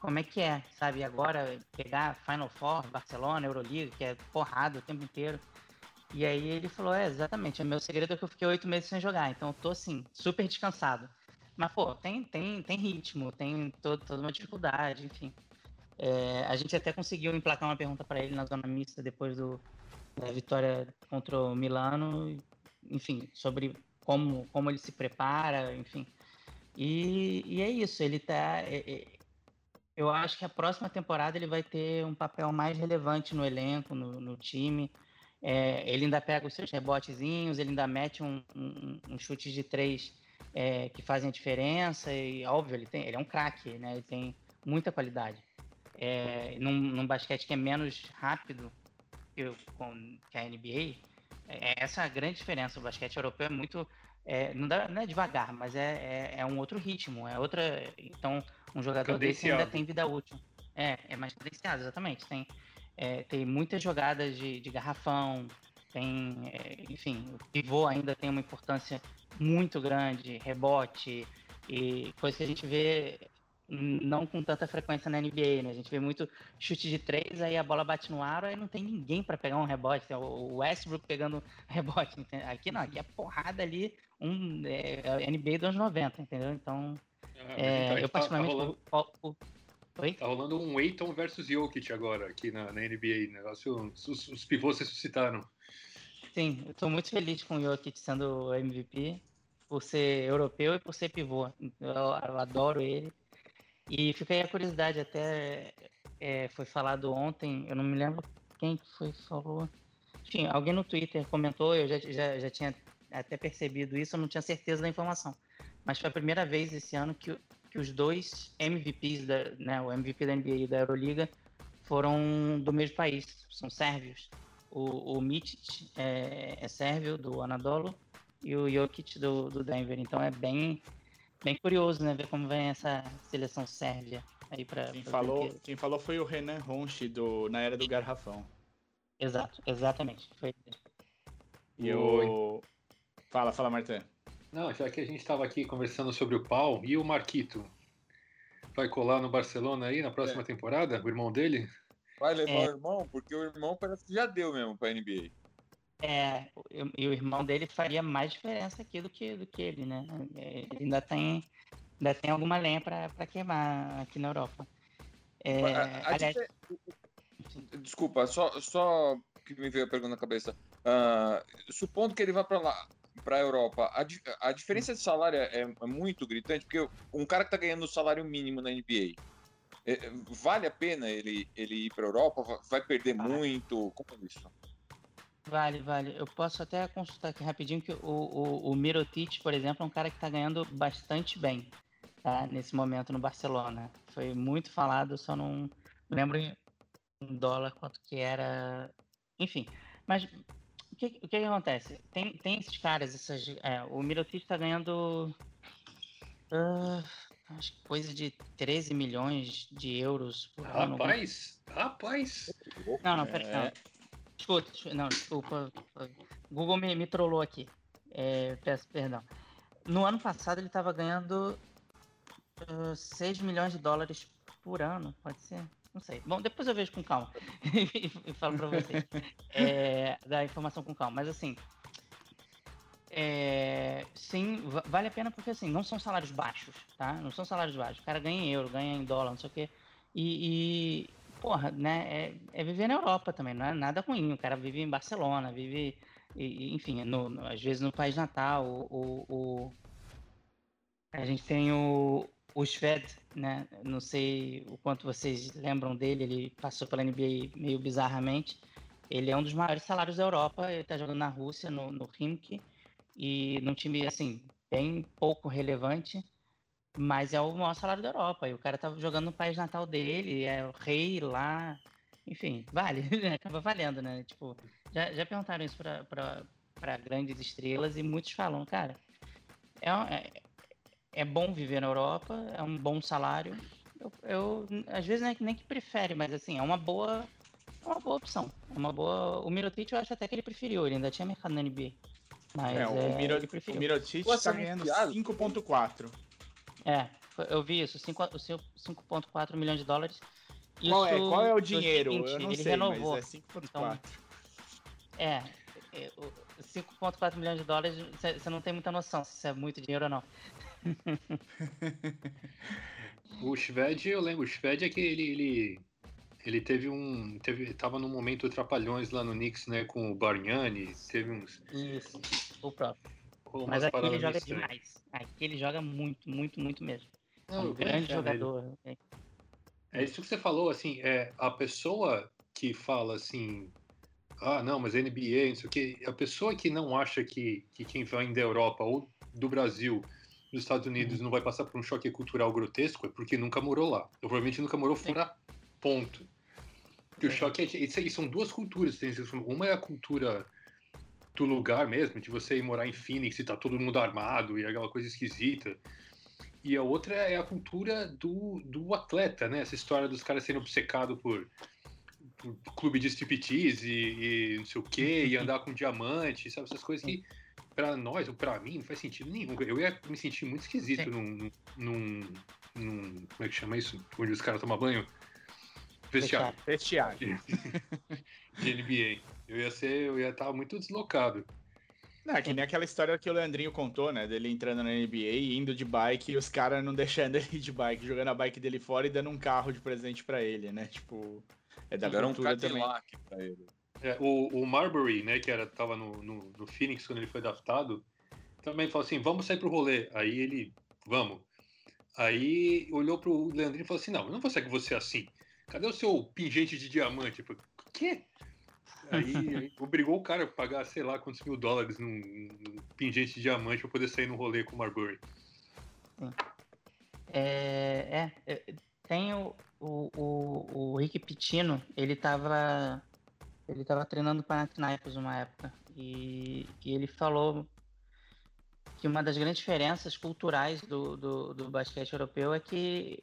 como é que é, sabe? Agora pegar Final Four, Barcelona, Euroliga, que é porrada o tempo inteiro. E aí ele falou, é, exatamente, o meu segredo é que eu fiquei oito meses sem jogar, então eu tô assim, super descansado. Mas, pô, tem, tem, tem ritmo, tem todo, toda uma dificuldade, enfim. É, a gente até conseguiu emplacar uma pergunta para ele na zona mista depois do, da vitória contra o Milano, enfim, sobre como, como ele se prepara, enfim. E, e é isso, ele tá. É, é, eu acho que a próxima temporada ele vai ter um papel mais relevante no elenco, no, no time. É, ele ainda pega os seus rebotezinhos, ele ainda mete um, um, um chute de três é, que fazem a diferença. E, óbvio, ele, tem, ele é um craque, né? Ele tem muita qualidade. É, num, num, basquete que é menos rápido que, que a NBA, é, essa é a grande diferença. O basquete europeu é muito. É, não, dá, não, é devagar, mas é, é, é, um outro ritmo. É outra. Então, um jogador desse ainda tem vida útil. É, é mais cadenciado, exatamente. Tem, é, tem muitas jogadas de, de garrafão, tem, é, enfim, o pivô ainda tem uma importância muito grande, rebote, e coisa que a gente vê não com tanta frequência na NBA, né? A gente vê muito chute de três, aí a bola bate no aro, aí não tem ninguém para pegar um rebote. O Westbrook pegando rebote. Aqui não, aqui é porrada ali, um é, é NBA dos anos 90, entendeu? Então, é, é, então, eu tá, particularmente. Tá rolando, o, o, Oi? tá rolando um Aiton versus Jokic agora aqui na, na NBA. Negócio, os, os pivôs ressuscitaram. Sim, eu tô muito feliz com o Jokic sendo MVP, por ser europeu e por ser pivô. Eu, eu adoro ele. E fica aí a curiosidade, até é, foi falado ontem, eu não me lembro quem foi que falou. Enfim, alguém no Twitter comentou, eu já, já, já tinha até percebido isso, eu não tinha certeza da informação. Mas foi a primeira vez esse ano que, que os dois MVPs, da, né, o MVP da NBA e da Euroliga, foram do mesmo país, são sérvios. O, o Mitic é, é sérvio, do Anadolu, e o Jokic do, do Denver. Então é bem bem curioso, né? Ver como vem essa seleção sérvia aí para. Quem, falou, quem falou foi o Renan Ronchi do Na Era do Garrafão. Exato, exatamente. Foi. E o. Fala, fala, Martin. Não, já que a gente estava aqui conversando sobre o pau, e o Marquito? Vai colar no Barcelona aí na próxima é. temporada? O irmão dele? Vai levar é. o irmão? Porque o irmão parece que já deu mesmo pra NBA. É, e o irmão dele faria mais diferença aqui do que, do que ele, né? É, ele ainda tem, ainda tem alguma lenha para queimar aqui na Europa. É, a, a aliás... Desculpa, só, só que me veio a pergunta na cabeça. Uh, supondo que ele vá para lá, para a Europa, a, diferença de salário é, é, muito gritante, porque um cara que está ganhando o salário mínimo na NBA, é, vale a pena ele, ele ir para a Europa? Vai perder muito? Como é isso? Vale, vale. Eu posso até consultar aqui rapidinho que o, o, o Mirotic, por exemplo, é um cara que está ganhando bastante bem tá? nesse momento no Barcelona. Foi muito falado, só não lembro em dólar quanto que era. Enfim, mas que, o que, que acontece? Tem, tem esses caras, essas, é, o Mirotic está ganhando. Uh, acho que coisa de 13 milhões de euros por ano. Rapaz, rapaz! Não, não, peraí. É... Escuta, não, desculpa. Google me, me trollou aqui. É, peço perdão. No ano passado ele estava ganhando uh, 6 milhões de dólares por ano, pode ser? Não sei. Bom, depois eu vejo com calma e falo para vocês. É, da informação com calma. Mas assim, é, sim, vale a pena porque assim, não são salários baixos, tá? Não são salários baixos. O cara ganha em euro, ganha em dólar, não sei o quê. E, porra, né, é, é, viver na Europa também, não é nada ruim. O cara vive em Barcelona, vive, enfim, no, no, às vezes no país natal. O, o, a gente tem o, o Sved, né? Não sei o quanto vocês lembram dele, ele passou pela NBA meio bizarramente. Ele é um dos maiores salários da Europa, ele tá jogando na Rússia, no, no e num time, assim, bem pouco relevante mas é o maior salário da Europa. E o cara tá jogando no país natal dele, é o rei lá. Enfim, vale, acaba valendo, né? Tipo, já, já perguntaram isso pra grandes estrelas e muitos falam, cara, é, é, é bom viver na Europa, é um bom salário. Eu, eu às vezes não é nem que prefere, mas assim, é uma boa. É uma boa opção. É uma boa. O Mirotic eu acho até que ele preferiu, ele ainda tinha mercado na NBA. Mas é, o, é, Miro, o Mirotic tá ganhando 5.4. É, eu vi isso, 5,4 milhões de dólares. Isso, qual, é, qual é o dinheiro? 2020, eu não ele sei, renovou. mas é 5,4. Então, é, 5,4 é, milhões de dólares, você não tem muita noção se isso é muito dinheiro ou não. o Shved, eu lembro, o Shved é que ele, ele, ele teve um. Teve, tava num momento trapalhões lá no Knicks, né, com o Bargnani, teve uns. Isso, o próprio. Mas aqui ele joga demais. Aqui ele joga muito, muito, muito mesmo. Não, é um grande é, jogador. É. é isso que você falou, assim, é a pessoa que fala assim, ah, não, mas NBA, não sei o quê. A pessoa que não acha que, que quem vem da Europa ou do Brasil dos Estados Unidos não vai passar por um choque cultural grotesco é porque nunca morou lá. Provavelmente nunca morou fora, ponto. Porque o choque é. Isso aí são duas culturas. Uma é a cultura do lugar mesmo, de você ir morar em Phoenix e tá todo mundo armado e aquela coisa esquisita. E a outra é a cultura do, do atleta, né? Essa história dos caras sendo obcecados por, por clube de striptease e, e não sei o quê, e andar com diamante, sabe? Essas coisas que para nós, ou para mim, não faz sentido nenhum. Eu ia me sentir muito esquisito num, num, num, Como é que chama isso? Onde os caras tomam banho? Vestiário. Vestiário. de NBA. Eu ia ser. Eu ia estar muito deslocado. Não, é que nem aquela história que o Leandrinho contou, né? Dele entrando na NBA, indo de bike e os caras não deixando ele ir de bike, jogando a bike dele fora e dando um carro de presente para ele, né? Tipo, é da Era cultura um também. Pra ele. É, o, o Marbury, né, que era, tava no, no, no, Phoenix quando ele foi draftado, também falou assim: vamos sair pro rolê. Aí ele, vamos. Aí olhou pro Leandrinho e falou assim: não, eu não vou sair com você assim. Cadê o seu pingente de diamante? Falei, o quê? Aí obrigou o cara a pagar, sei lá, quantos mil dólares num, num pingente de diamante para poder sair no rolê com o Marbury. É, é, é, tem o, o, o, o Rick Pitino, ele tava ele estava treinando para Panathinaikos uma época e, e, ele falou que uma das grandes diferenças culturais do, do, do, basquete europeu é que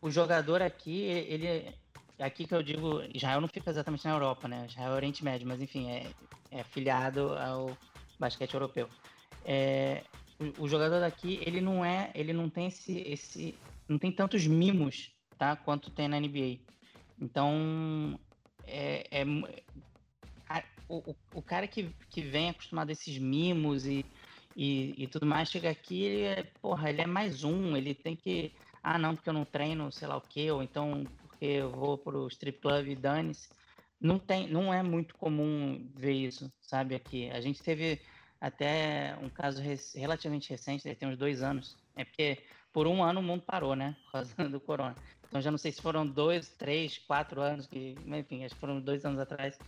o jogador aqui, ele aqui que eu digo, Israel não fica exatamente na Europa, né? Israel é Oriente Médio, mas enfim, é, é afiliado ao basquete europeu. É, o, o, jogador daqui, ele não é, ele não tem esse, esse, não tem tantos mimos, tá? Quanto tem na NBA. Então, é, é a, o, o cara que, que vem acostumado a esses mimos e, e, e, tudo mais, chega aqui, ele é, porra, ele é mais um, ele tem que, ah não, porque eu não treino, sei lá o que, ou então porque eu vou pro strip club e dane-se. Não tem, não é muito comum ver isso, sabe, aqui. A gente teve até um caso relativamente recente, tem uns dois anos, é porque por um ano o mundo parou, né, por causa do corona. Então já não sei se foram dois, três, quatro anos, que, enfim, acho que foram dois anos atrás,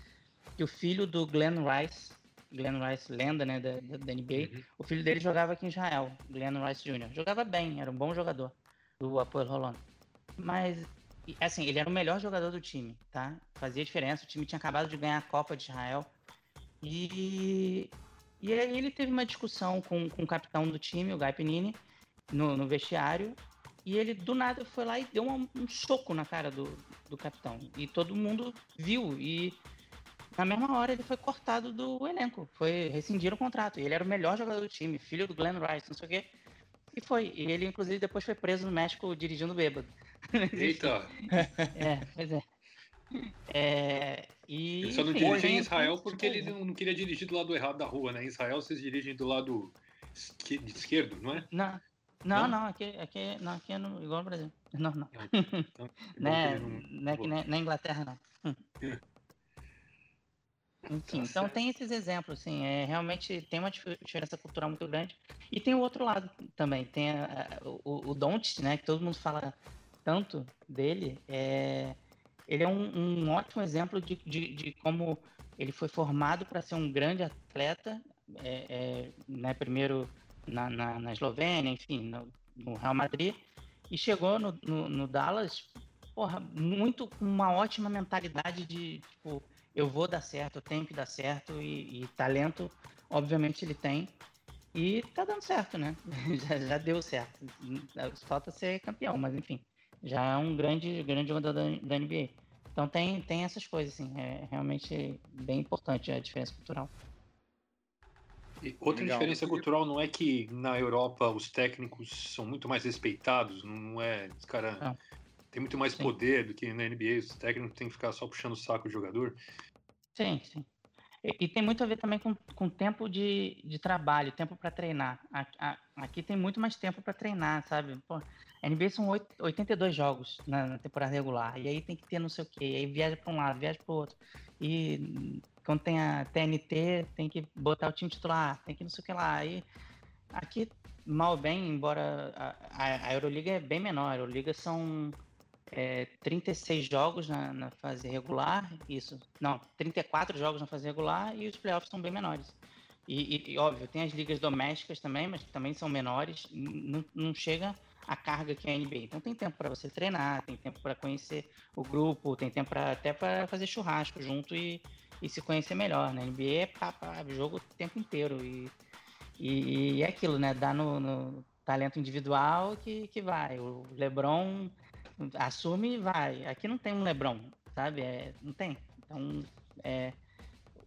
que o filho do Glenn Rice, Glenn Rice, lenda né, da, da NBA, uhum. o filho dele jogava aqui em Israel, Glenn Rice Jr. Jogava bem, era um bom jogador do Apoel Rolando. Mas, assim, ele era o melhor jogador do time, tá? Fazia diferença, o time tinha acabado de ganhar a Copa de Israel. E, e aí ele teve uma discussão com, com o capitão do time, o Guy Penini, no, no vestiário, e ele, do nada, foi lá e deu um, um soco na cara do, do capitão. E todo mundo viu. E na mesma hora ele foi cortado do elenco. Foi rescindir o contrato. E ele era o melhor jogador do time, filho do Glenn Rice, não sei o quê. E foi. E ele, inclusive, depois foi preso no México dirigindo bêbado. Eita! é, pois é. É, e, ele só não dirigia em Israel porque ele não, não, queria dirigir do lado errado da rua, né? Em Israel vocês dirigem do lado esquerdo, não é? Não, não, não, aqui, aqui, não, aqui é no, igual no Brasil. Não, não. Então, né, não é que na Inglaterra, não. Enfim, tá então tem esses exemplos, assim, é, realmente tem uma diferença cultural muito grande. E tem o outro lado também, tem a, a, o, o Don't, né, que todo mundo fala tanto dele, é, ele é um, um ótimo exemplo de, de, de, como ele foi formado para ser um grande atleta, é, é, né, primeiro na, na, na Eslovênia, enfim, no, no, Real Madrid, e chegou no, no, no, Dallas, porra, muito com uma ótima mentalidade de, tipo, eu vou dar certo, eu tenho que dar certo, e, e talento, obviamente, ele tem. E tá dando certo, né? já, já deu certo. Falta ser campeão, mas enfim, já é um grande, grande jogador da, da NBA. Então tem, tem essas coisas, assim, é realmente bem importante a diferença cultural. Outra Legal. diferença cultural não é que na Europa os técnicos são muito mais respeitados, não é. Os caras ah. tem muito mais sim. poder do que na NBA, os técnicos têm que ficar só puxando o saco do jogador. Sim, sim. E, e tem muito a ver também com, com tempo de, de trabalho, tempo para treinar. aqui tem muito mais tempo para treinar, sabe? Pô, a NBA são 8, 82 jogos na, na, temporada regular, e aí tem que ter não sei o quê, aí viaja para um lado, viaja para o outro. E quando tem a TNT, tem que botar o time titular, tem que não sei o que lá. Aí, aqui, mal bem, embora a, a, Euroliga é bem menor, a Euroliga são é, 36 jogos na, na, fase regular, isso, não, 34 jogos na fase regular e os playoffs são bem menores. E, e, e óbvio, tem as ligas domésticas também, mas também são menores, não, não chega a carga que é a NBA. Então tem tempo para você treinar, tem tempo para conhecer o grupo, tem tempo pra, até para fazer churrasco junto e, e se conhecer melhor. Na né? NBA é pá, pá, jogo o tempo inteiro e, e, e é aquilo, né? Dá no, no talento individual que, que vai. O LeBron assume e vai. Aqui não tem um LeBron, sabe? É, não tem. Então, é,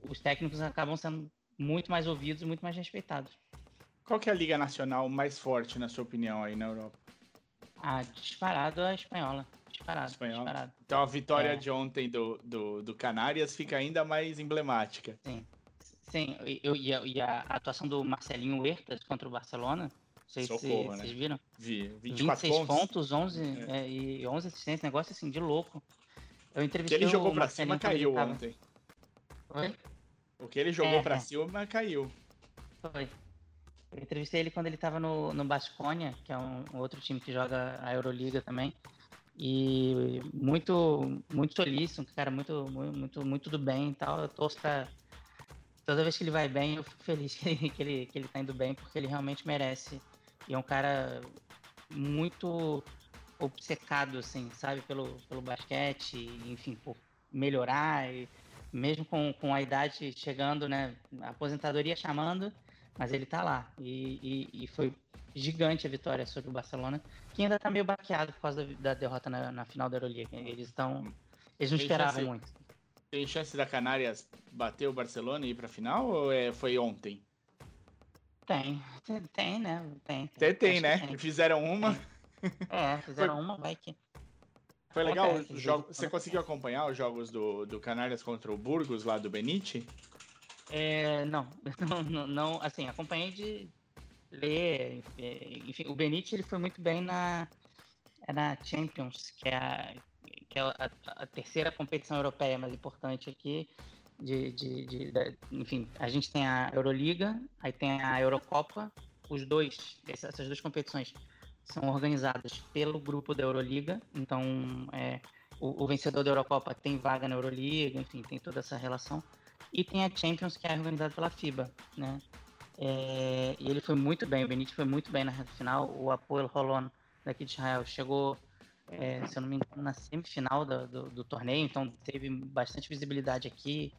os técnicos acabam sendo muito mais ouvidos e muito mais respeitados. Qual que é a liga nacional mais forte, na sua opinião, aí na Europa? Ah, disparado a espanhola. Disparado, espanhola. disparado. Então a vitória é. de ontem do, do, do Canárias fica ainda mais emblemática. Sim. Sim, eu, e, a, e a atuação do Marcelinho Huertas contra o Barcelona, sei se né? vocês viram. Vi, 24 26 pontos, pontos 11, é. É, e 11 assistências, negócio assim de louco. Eu entrevistei que ele jogou pra cima caiu ontem. Oi? O que ele jogou é, pra é. cima caiu. Foi. Eu entrevistei ele quando ele tava no, no Basconia, que é um, um outro time que joga a Euroliga também. E muito, muito solícito, um cara muito, muito, muito do bem e tal. Eu torço pra. Toda vez que ele vai bem, eu fico feliz que ele, que ele, que ele tá indo bem, porque ele realmente merece. E é um cara muito obcecado, assim, sabe, pelo, pelo basquete, enfim, por melhorar, e mesmo com, com a idade chegando, né, a aposentadoria chamando, mas ele tá lá. E, e, e, foi gigante a vitória sobre o Barcelona, que ainda tá meio baqueado por causa da, da derrota na, na, final da Euroliga. Eles estão. Eles não tem esperavam chance, muito. Tem chance da Canárias bater o Barcelona e ir pra final ou é, foi ontem? Tem, tem, né? Tem. Tem, tem né? Tem. Fizeram uma. É, fizeram foi... uma, vai que. Foi legal, você conseguiu acompanhar os jogos do, do Canárias contra o Burgos lá do Benite? É, não, não, não, assim, acompanhei de ler, enfim, o Benite ele foi muito bem na, na Champions, que é, a, que é a, a terceira competição europeia mais importante aqui, de, de, de, de, enfim, a gente tem a Euroliga, aí tem a Eurocopa, os dois, essas duas competições são organizadas pelo grupo da Euroliga, então é, o, o vencedor da Eurocopa tem vaga na Euroliga, enfim, tem toda essa relação. E tem a Champions, que é organizada pela FIBA, né? É, e ele foi muito bem, o Benítez foi muito bem na reta final. O Apoel Rolon, daqui de Israel, chegou, é, se eu não me engano, na semifinal do, do, do, torneio, então teve bastante visibilidade aqui.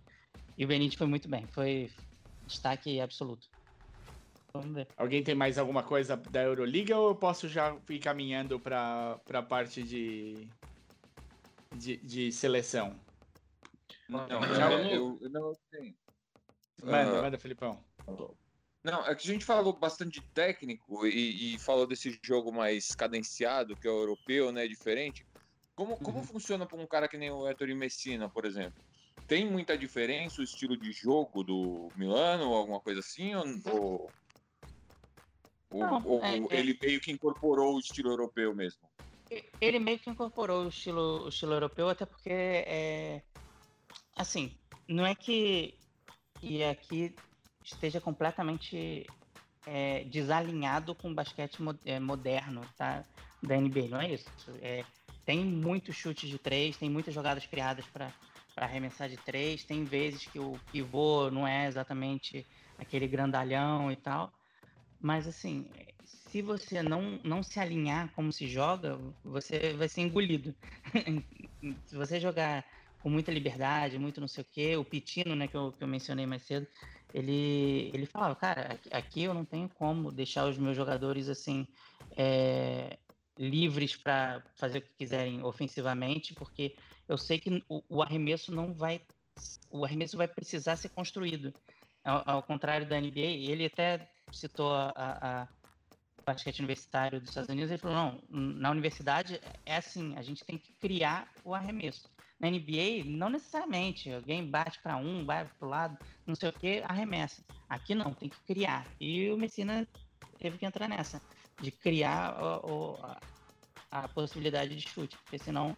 E o Benítez foi muito bem, foi destaque absoluto. Vamos ver. Alguém tem mais alguma coisa da Euroliga ou eu posso já ir caminhando para a parte de, de, de seleção? Não, não, eu, eu não tenho. Manda, uh, manda, Felipão. Não, é que a gente falou bastante de técnico e, e, falou desse jogo mais cadenciado, que é o europeu, né? Diferente. Como, como uhum. funciona para um cara que nem o Ettore Messina, por exemplo? Tem muita diferença o estilo de jogo do Milano ou alguma coisa assim? Ou, ou, não, ou é, é. ele é... meio que incorporou o estilo europeu mesmo? Ele meio que incorporou o estilo, o estilo europeu, até porque é, assim, não é que, que aqui esteja completamente é, desalinhado com o basquete é, moderno tá, da NBA, não é isso. É, tem muitos chutes de três, tem muitas jogadas criadas para arremessar de três, tem vezes que o pivô não é exatamente aquele grandalhão e tal, mas assim, se você não, não se alinhar como se joga, você vai ser engolido. se você jogar com muita liberdade, muito não sei o quê. O Pitino, né, que eu, que eu mencionei mais cedo, ele, ele falava, cara, aqui eu não tenho como deixar os meus jogadores assim é, livres para fazer o que quiserem ofensivamente, porque eu sei que o, o, arremesso não vai, o arremesso vai precisar ser construído. Ao, ao contrário da NBA, ele até citou a, a, a basquete universitário dos Estados Unidos, ele falou, não, na universidade é assim, a gente tem que criar o arremesso. Na NBA, não necessariamente. Alguém bate para um, vai para o lado, não sei o que, arremessa. Aqui não, tem que criar. E o Messina teve que entrar nessa, de criar o, a, a, possibilidade de chute, porque senão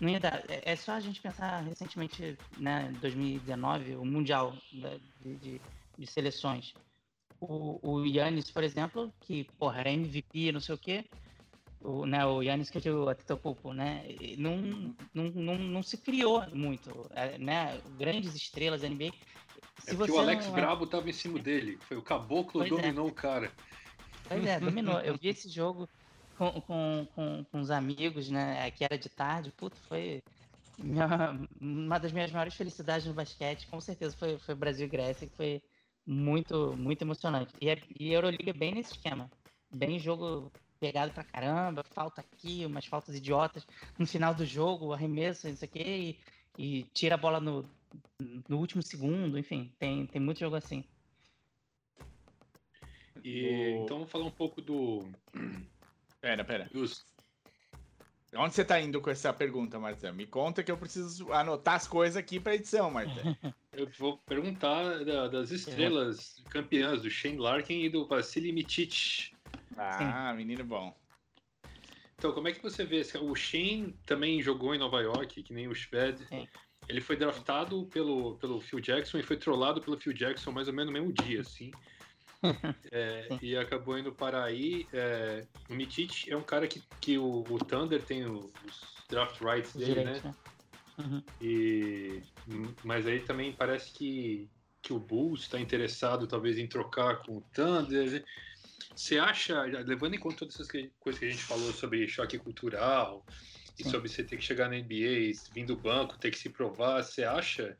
não ia dar. É, é só a gente pensar recentemente, né, 2019, o Mundial de, de, de seleções. O, o Yannis, por exemplo, que porra, era MVP, não sei o quê, o, né, o Yannis que o Antetokounmpo, né? Não, não, não, não se criou muito, é, né? Grandes estrelas da NBA. Se é porque o Alex não... É Brabo estava em cima dele. Foi o caboclo pois é. dominou é. o cara. Pois é, dominou. Eu vi esse jogo com, com, com, com os amigos, né? Que era de tarde. Puta, foi minha, uma das minhas maiores felicidades no basquete. Com certeza foi, foi Brasil e Grécia, que foi muito, muito emocionante. E, a, e a Euroliga é bem nesse esquema. Bem jogo pegado pra caramba, falta aqui, umas faltas idiotas. No final do jogo, arremesso, isso aqui, e, e tira a bola no, no último segundo, enfim, tem, tem muito jogo assim. E, Então vamos falar um pouco do. Pera, pera. Os... Onde você tá indo com essa pergunta, Marcelo? Me conta que eu preciso anotar as coisas aqui pra edição, Marcelo. eu vou perguntar da, das estrelas campeãs do Shane Larkin e do Vasily Mitic. Ah, Sim. menino bom. Então, como é que você vê? O Shane também jogou em Nova York, que nem o Shved. Ele foi draftado pelo, pelo Phil Jackson e foi trollado pelo Phil Jackson mais ou menos no mesmo dia, assim. é, e acabou indo para aí. É, o Mitic é um cara que, que o, o Thunder tem os draft rights dele, né? né? Uhum. E, mas aí também parece que, que o Bulls está interessado talvez em trocar com o Thunder. Você acha, levando em conta todas essas coisas que a gente falou sobre choque cultural e Sim. sobre você ter que chegar na NBA, vir do banco, ter que se provar, você acha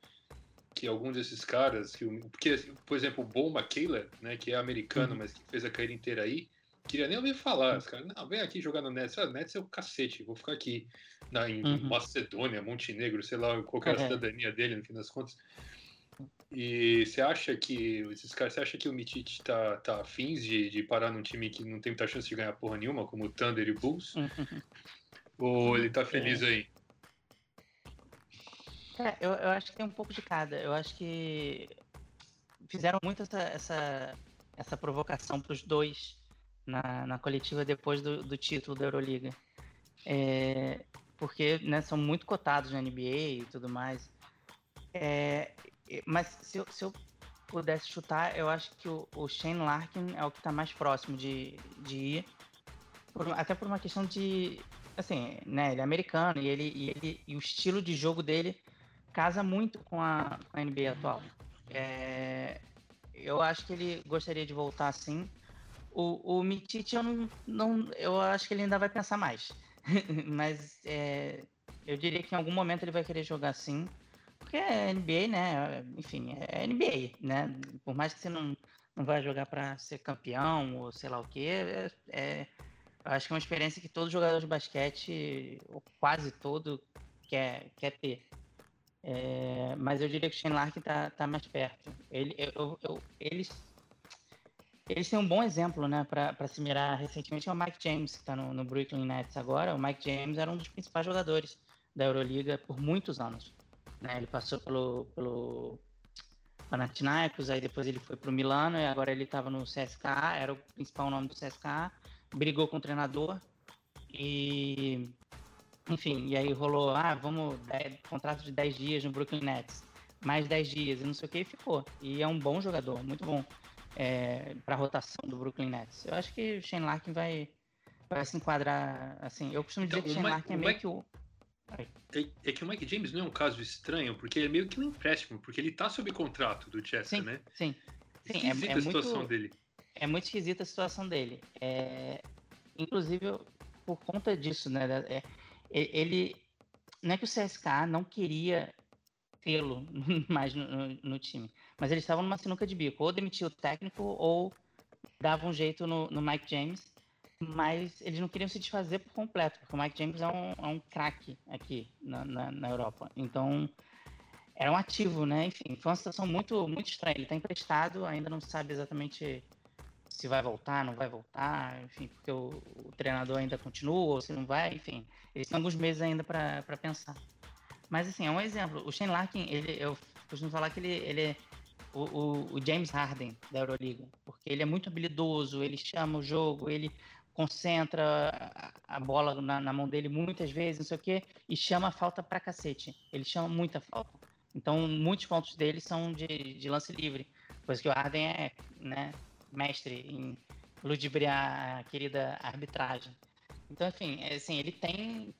que algum desses caras, que, porque, por exemplo, o Bo McKayla, né, que é americano, uhum. mas que fez a carreira inteira aí, queria nem ouvir falar. Os caras, não, vem aqui jogar no Nets. Ah, Nets é o cacete, vou ficar aqui na, em uhum. Macedônia, Montenegro, sei lá qual era a uhum. cidadania dele, no fim das contas. E você acha que esses caras, você acha que o Mitich tá, tá afins de, de parar num time que não tem muita chance de ganhar porra nenhuma, como o Thunder e o Bulls? Ou ele tá feliz é. aí? É, eu, eu acho que tem um pouco de cada. Eu acho que fizeram muito essa, essa, essa provocação para os dois na, na coletiva depois do, do título da Euroliga. É, porque né, são muito cotados na NBA e tudo mais. É, mas se eu, se eu pudesse chutar, eu acho que o, o Shane Larkin é o que está mais próximo de, de ir. Por, até por uma questão de. Assim, né? Ele é americano e, ele, e, ele, e o estilo de jogo dele casa muito com a, com a NBA atual. É, eu acho que ele gostaria de voltar assim. O, o Mitich, eu não, não. Eu acho que ele ainda vai pensar mais. Mas é, eu diria que em algum momento ele vai querer jogar assim porque é NBA, né? Enfim, é NBA, né? Por mais que você não, não vai jogar para ser campeão ou sei lá o quê, é, é, acho que é uma experiência que todo jogador de basquete, ou quase todo, quer, quer ter. É, mas eu diria que o Shane Larkin tá, tá mais perto. Ele, eu, eu, eles, eles têm um bom exemplo, né, para se mirar recentemente, é o Mike James, que está no, no Brooklyn Nets agora. O Mike James era um dos principais jogadores da Euroliga por muitos anos. Né? Ele passou pelo, pelo Panathinaikos, aí depois ele foi para o Milano e agora ele estava no CSKA, era o principal nome do CSKA, brigou com o treinador e enfim, e aí rolou, ah, vamos, contrato de 10 dias no Brooklyn Nets, mais 10 dias e não sei o que, e ficou. E é um bom jogador, muito bom é, para a rotação do Brooklyn Nets. Eu acho que o Shane Larkin vai, vai se enquadrar, assim, eu costumo dizer então, que o Shane Larkin é meio que o é, é, que o Mike James não é um caso estranho, porque ele é meio que um empréstimo, porque ele tá sob contrato do Chester, sim, né? Sim, sim. É, é, a situação muito, dele. É muito esquisita a situação dele. É, inclusive, por conta disso, né? É, ele. Não é que o CSK não queria tê-lo mais no, no, no, time, mas eles estavam numa sinuca de bico. Ou demitia o técnico, ou dava um jeito no, no Mike James mas eles não queriam se desfazer por completo, porque o Mike James é um, é um craque aqui na, na, na, Europa. Então, era um ativo, né? Enfim, foi uma situação muito, muito estranha. Ele está emprestado, ainda não sabe exatamente se vai voltar, não vai voltar, enfim, porque o, o treinador ainda continua, ou se não vai, enfim. Eles têm alguns meses ainda para pensar. Mas, assim, é um exemplo. O Shane Larkin, ele, eu costumo falar que ele, ele é o, o, o James Harden da Euroliga, porque ele é muito habilidoso, ele chama o jogo, ele concentra a bola na, na, mão dele muitas vezes, não sei o quê, e chama a falta pra cacete. Ele chama muita falta. Então, muitos pontos dele são de, de lance livre, coisa que o Arden é né, mestre em ludibriar a querida arbitragem. Então, enfim, é, assim, ele tem.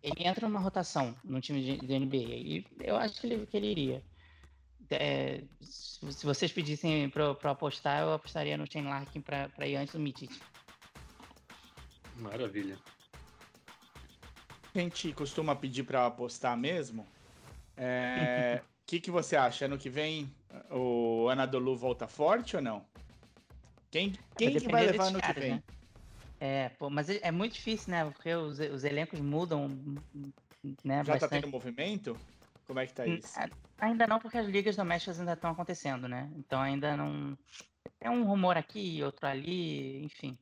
Ele entra numa rotação no time de, de NBA. E eu acho que ele, que ele iria. É, se vocês pedissem para apostar, eu apostaria no Shane Larkin para ir antes do Mitic. Maravilha. A gente costuma pedir para apostar mesmo. O é, que, que você acha? Ano que vem o Anadolu volta forte ou não? Quem, quem que vai levar ano que vem? Né? É, pô, mas é, é muito difícil, né? Porque os, os elencos mudam, né? Já tá bastante. tá tendo movimento? Como é que tá isso? Ainda não, porque as ligas domésticas ainda estão acontecendo, né? Então ainda não. É um rumor aqui, outro ali, enfim.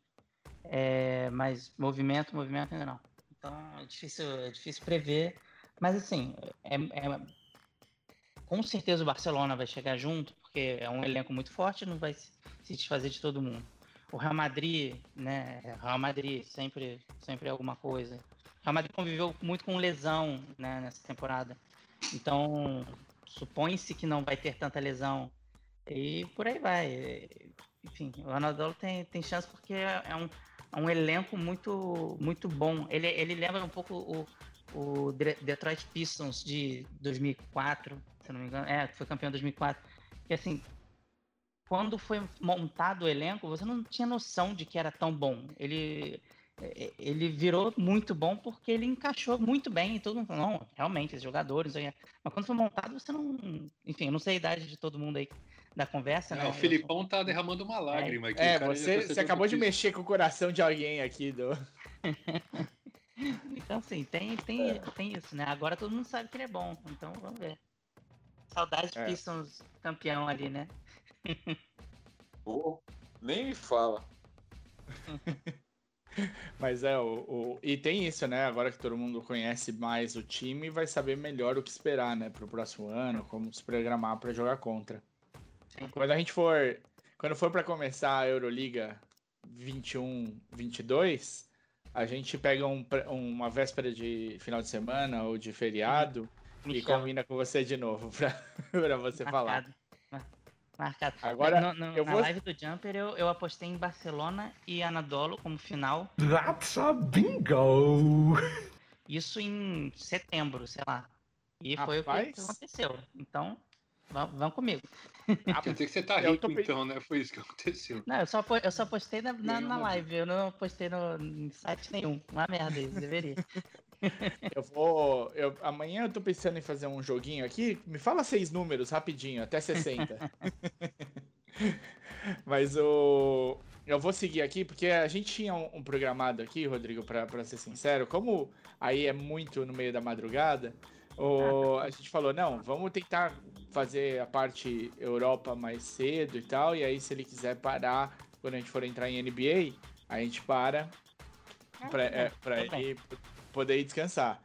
É, mas movimento, movimento ainda não. Então é difícil, é difícil prever. Mas assim, é, é, com certeza o Barcelona vai chegar junto, porque é um elenco muito forte, não vai se desfazer de todo mundo o Real Madrid, né? Real Madrid sempre, sempre é alguma coisa. O Real Madrid conviveu muito com lesão né, nessa temporada. Então, supõe-se que não vai ter tanta lesão. E por aí vai. Enfim, o Anadolu tem, tem chance porque é, é um, um elenco muito, muito bom. Ele, ele lembra um pouco o, o Detroit Pistons de 2004, se não me engano. É, foi campeão em 2004. E assim, quando foi montado o elenco, você não tinha noção de que era tão bom. Ele, é, ele virou muito bom porque ele encaixou muito bem e todo mundo falou, não, realmente, os jogadores. Mas quando foi montado, você não. Enfim, eu não sei a idade de todo mundo aí da conversa, é, né? O Filipão tá derramando uma lágrima é, aqui. É, você, você acabou de mexer com o coração de alguém aqui do. então, assim, tem, tem, é. tem isso, né? Agora todo mundo sabe que ele é bom, então vamos ver. Saudade de é. Pistons campeão ali, né? oh, nem me fala. Mas é, o, o, E tem isso, né? Agora que todo mundo conhece mais o time, vai saber melhor o que esperar, né? Pro próximo ano, como se programar para jogar contra. Quando a gente for. Quando for para começar a Euroliga 21-22, a gente pega um, uma véspera de final de semana ou de feriado Me e chama. combina com você de novo para você Marcado. falar. Marcado. Agora, no, no, eu na vou... live do Jumper, eu, eu apostei em Barcelona e Anadolu como final. That's a bingo! Isso em setembro, sei lá. E Rapaz. foi o que aconteceu. Então, vão comigo. Ah, quer dizer que você tá rico, tô... então, né? Foi isso que aconteceu. Não, eu só, eu só postei na, na, na live, eu não postei no, em site nenhum. Uma merda isso, deveria. eu vou. Eu, amanhã eu tô pensando em fazer um joguinho aqui. Me fala seis números rapidinho, até 60. Mas o. Eu vou seguir aqui, porque a gente tinha um, um programado aqui, Rodrigo, para ser sincero. Como aí é muito no meio da madrugada, o, a gente falou: não, vamos tentar fazer a parte Europa mais cedo e tal. E aí, se ele quiser parar quando a gente for entrar em NBA, a gente para ah, para é, pra ele poder ir descansar.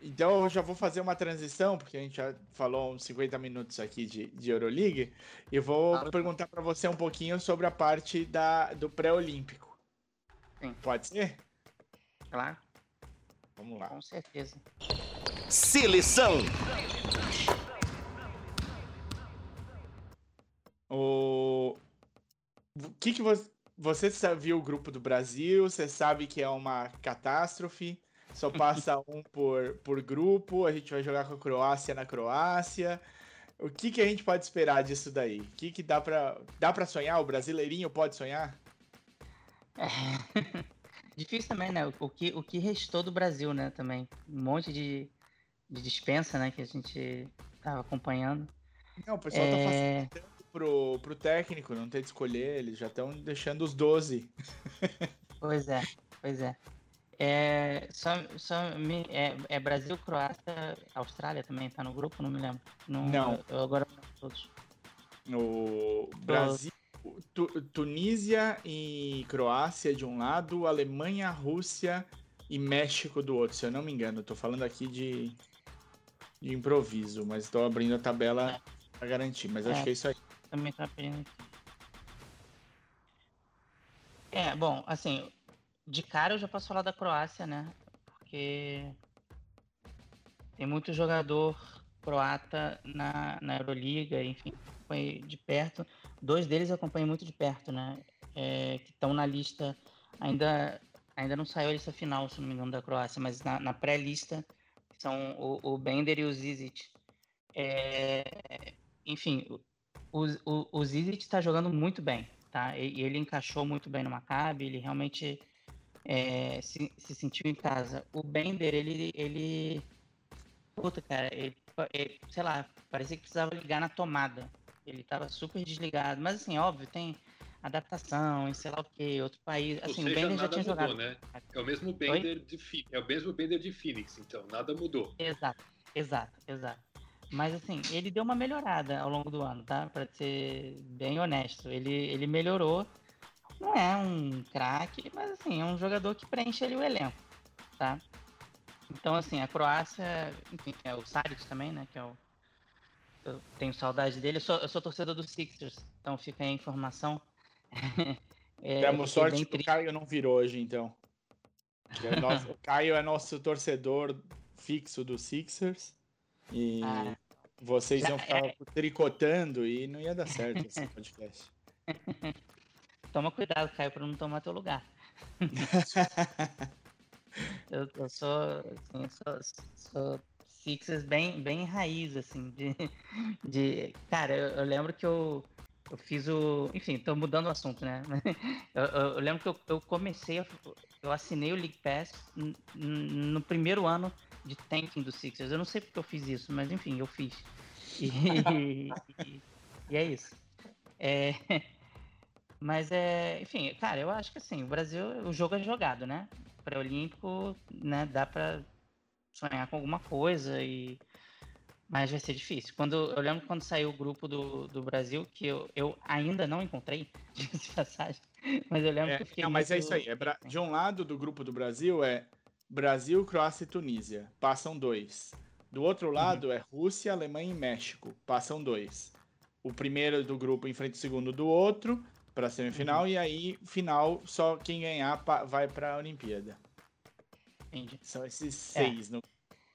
Então eu já vou fazer uma transição, porque a gente já falou uns 50 minutos aqui de, de Euroleague, e vou claro. perguntar para você um pouquinho sobre a parte da, do pré-olímpico. Pode ser? Claro. Vamos lá. Com certeza. Seleção. O, o que, que você. Você viu o grupo do Brasil, você sabe que é uma catástrofe. Só passa um por, por grupo, a gente vai jogar com a Croácia na Croácia. O que, que a gente pode esperar disso daí? O que, que dá para dá pra sonhar? O brasileirinho pode sonhar? É. Difícil também, né? O que, o que restou do Brasil, né? Também. Um monte de, de dispensa, né? Que a gente tava acompanhando. Não, o pessoal tá é... tá facilitando pro, pro técnico não ter de escolher. Eles já estão deixando os 12. Pois é, pois é. É, só, só me, é, é, Brasil, Croácia, Austrália também tá no grupo, não me lembro. No, não. Eu agora todos. No Brasil, tu, Tunísia e Croácia de um lado, Alemanha, Rússia e México do outro, se eu não me engano. Eu tô falando aqui de, de improviso, mas estou abrindo a tabela é. para garantir. Mas acho é, que é isso aí. Também tá abrindo aqui. É, bom, assim, de cara eu já posso falar da Croácia, né? Porque tem muito jogador croata na, na Euroliga, enfim, foi de perto. Dois deles eu acompanhei muito de perto, né? É, que estão na lista ainda ainda não saiu a lista final, se não me engano, da Croácia, mas na, na pré-lista são o, o Bender e o Zizic. É, enfim, o, o, o Zizic está jogando muito bem, tá? E, ele encaixou muito bem no Maccabi, ele realmente é, se, se, sentiu em casa. O Bender, ele, ele puta, cara, ele, ele, sei lá, parecia que precisava ligar na tomada. Ele estava super desligado, mas assim, óbvio, tem adaptação em sei lá o que, outro país. Assim, seja, o Bender já tinha mudou, jogado. Né? É o mesmo Bender de é o mesmo Bender de Phoenix, então nada mudou. Exato, exato, exato. Mas assim, ele deu uma melhorada ao longo do ano, tá? Para ser bem honesto, ele ele melhorou. Não é um craque, mas assim, é um jogador que preenche ali o elenco, tá? Então assim, a Croácia, enfim, é o Saric também, né, que é o eu tenho saudade dele. Eu sou, eu sou torcedor do Sixers, então fica aí a informação. é, Temos sorte que o Caio não virou hoje, então. É nosso, o Caio é nosso torcedor fixo do Sixers. E ah, vocês iam ficar é. tricotando e não ia dar certo esse podcast. Toma cuidado, Caio, para não tomar teu lugar. eu, eu, sou, assim, sou, sou Sixers bem, bem raiz, assim, de, de... Cara, eu, eu lembro que eu, eu fiz o. Enfim, tô mudando o assunto, né? Eu, eu, eu lembro que eu, eu, comecei, eu assinei o League Pass no primeiro ano de tanking do Sixers. Eu não sei porque eu fiz isso, mas enfim, eu fiz. E, e, e é isso. É, mas é. Enfim, cara, eu acho que assim, o Brasil, o jogo é jogado, né? Pré-olímpico, né? Dá pra sonhar com alguma coisa e mas vai ser difícil. Quando eu lembro quando saiu o grupo do, do Brasil, que eu, eu ainda não encontrei, de passagem, mas eu lembro é, que eu fiquei. Não, mas é isso aí. É bra... De um lado do grupo do Brasil é Brasil, Croácia e Tunísia. Passam dois. Do outro uhum. lado uhum. é Rússia, Alemanha e México. Passam dois. O primeiro do grupo enfrenta o segundo do outro para semifinal uhum. e aí final só quem ganhar vai para a Olimpíada. Entendi. São esses é. seis é. no.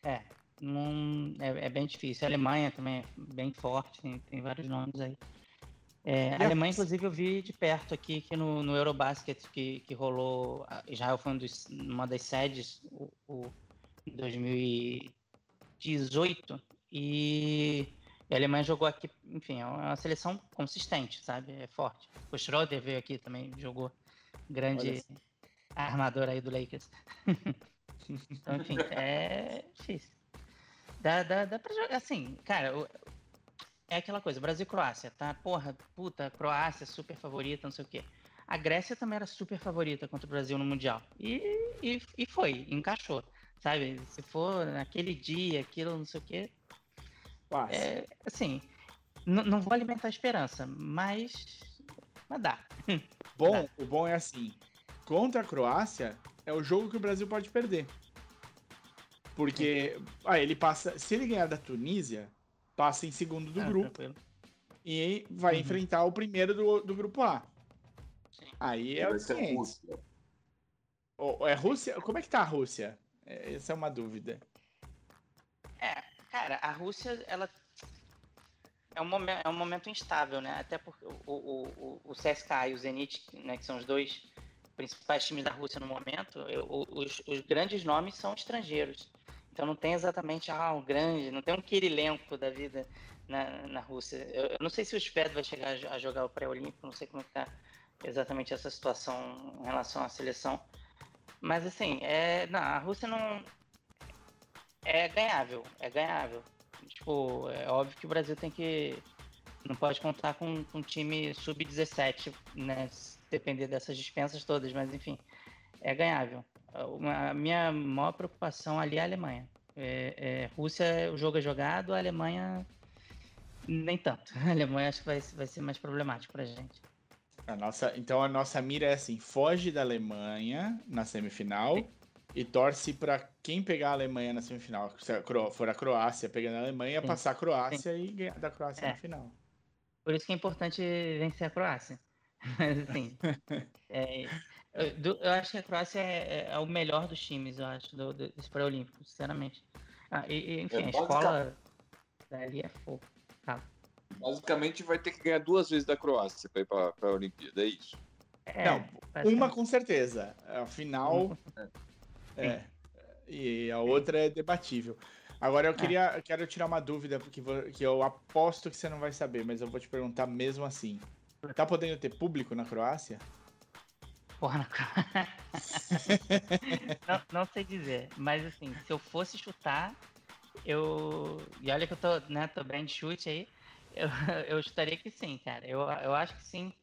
É, não, é, é, bem difícil. A Alemanha também é bem forte, tem, tem vários nomes aí. É, a Alemanha, inclusive, eu vi de perto aqui que no, no Eurobasket que, que rolou. Israel foi um dos, uma das sedes, o, o 2018, e a Alemanha jogou aqui, enfim, é uma seleção consistente, sabe? É forte. O Schroeder veio aqui também, jogou grande armador aí do Lakers. então, enfim, é difícil. Dá, dá, dá pra jogar. Assim, cara, é aquela coisa, Brasil e Croácia, tá? Porra, puta, Croácia super favorita, não sei o quê. A Grécia também era super favorita contra o Brasil no Mundial. E, e, e foi, encaixou. Sabe? Se for naquele dia, aquilo, não sei o quê. É, assim, não vou alimentar a esperança, mas. Mas dá. Bom, dá. o bom é assim. Contra a Croácia, é o jogo que o Brasil pode perder. Porque ah, ele passa. Se ele ganhar da Tunísia, passa em segundo do ah, grupo. Tranquilo. E vai uhum. enfrentar o primeiro do, do grupo A. Sim. Aí é o seguinte. é Rússia? Como é que tá a Rússia? É, essa é uma dúvida. É, cara, a Rússia, ela é um momento, é um momento instável, né? Até porque o, o, o, o CSKA e o Zenit, né, que são os dois principais times da Rússia no momento, os, os grandes nomes são estrangeiros. Então não tem exatamente ah, um grande, não tem um Kirilenko da vida na, na Rússia. Eu, eu, não sei se o Sped vai chegar a jogar o pré-olímpico, não sei como está exatamente essa situação em relação à seleção. Mas assim, é, não, a Rússia não é ganhável, é ganhável. Tipo, é óbvio que o Brasil tem que não pode contar com, com um time sub-17, né? Depender dessas dispensas todas, mas enfim, é ganhável a minha maior preocupação ali é a Alemanha. É, é, Rússia, o jogo é jogado, a Alemanha nem tanto. A Alemanha acho que vai, vai ser mais problemático gente. A nossa, então a nossa mira é assim: foge da Alemanha na semifinal Sim. e torce para quem pegar a Alemanha na semifinal. Se for a Croácia pegando a Alemanha, Sim. passar a Croácia Sim. e ganhar da Croácia é. na final. Por isso que é importante vencer a Croácia. Mas assim, é, eu, eu, acho que a Croácia é, é, é, o melhor dos times, eu acho, do, do, desse pré-olímpico, sinceramente. Ah, e, e, enfim, é, a escola dali é fogo. Tá. Basicamente vai ter que ganhar duas vezes da Croácia para ir para a Olimpíada, é isso. É, não, uma com certeza. Afinal. é. E a outra é debatível. Agora eu queria, quero tirar uma dúvida porque que eu aposto que você não vai saber, mas eu vou te perguntar mesmo assim. Tá podendo ter público na Croácia? Porra, na Croácia. não, não sei dizer, mas assim, se eu fosse chutar, eu. E olha que eu tô, né, tô bem de chute aí. Eu, eu estaria que sim, cara. Eu, eu acho que sim.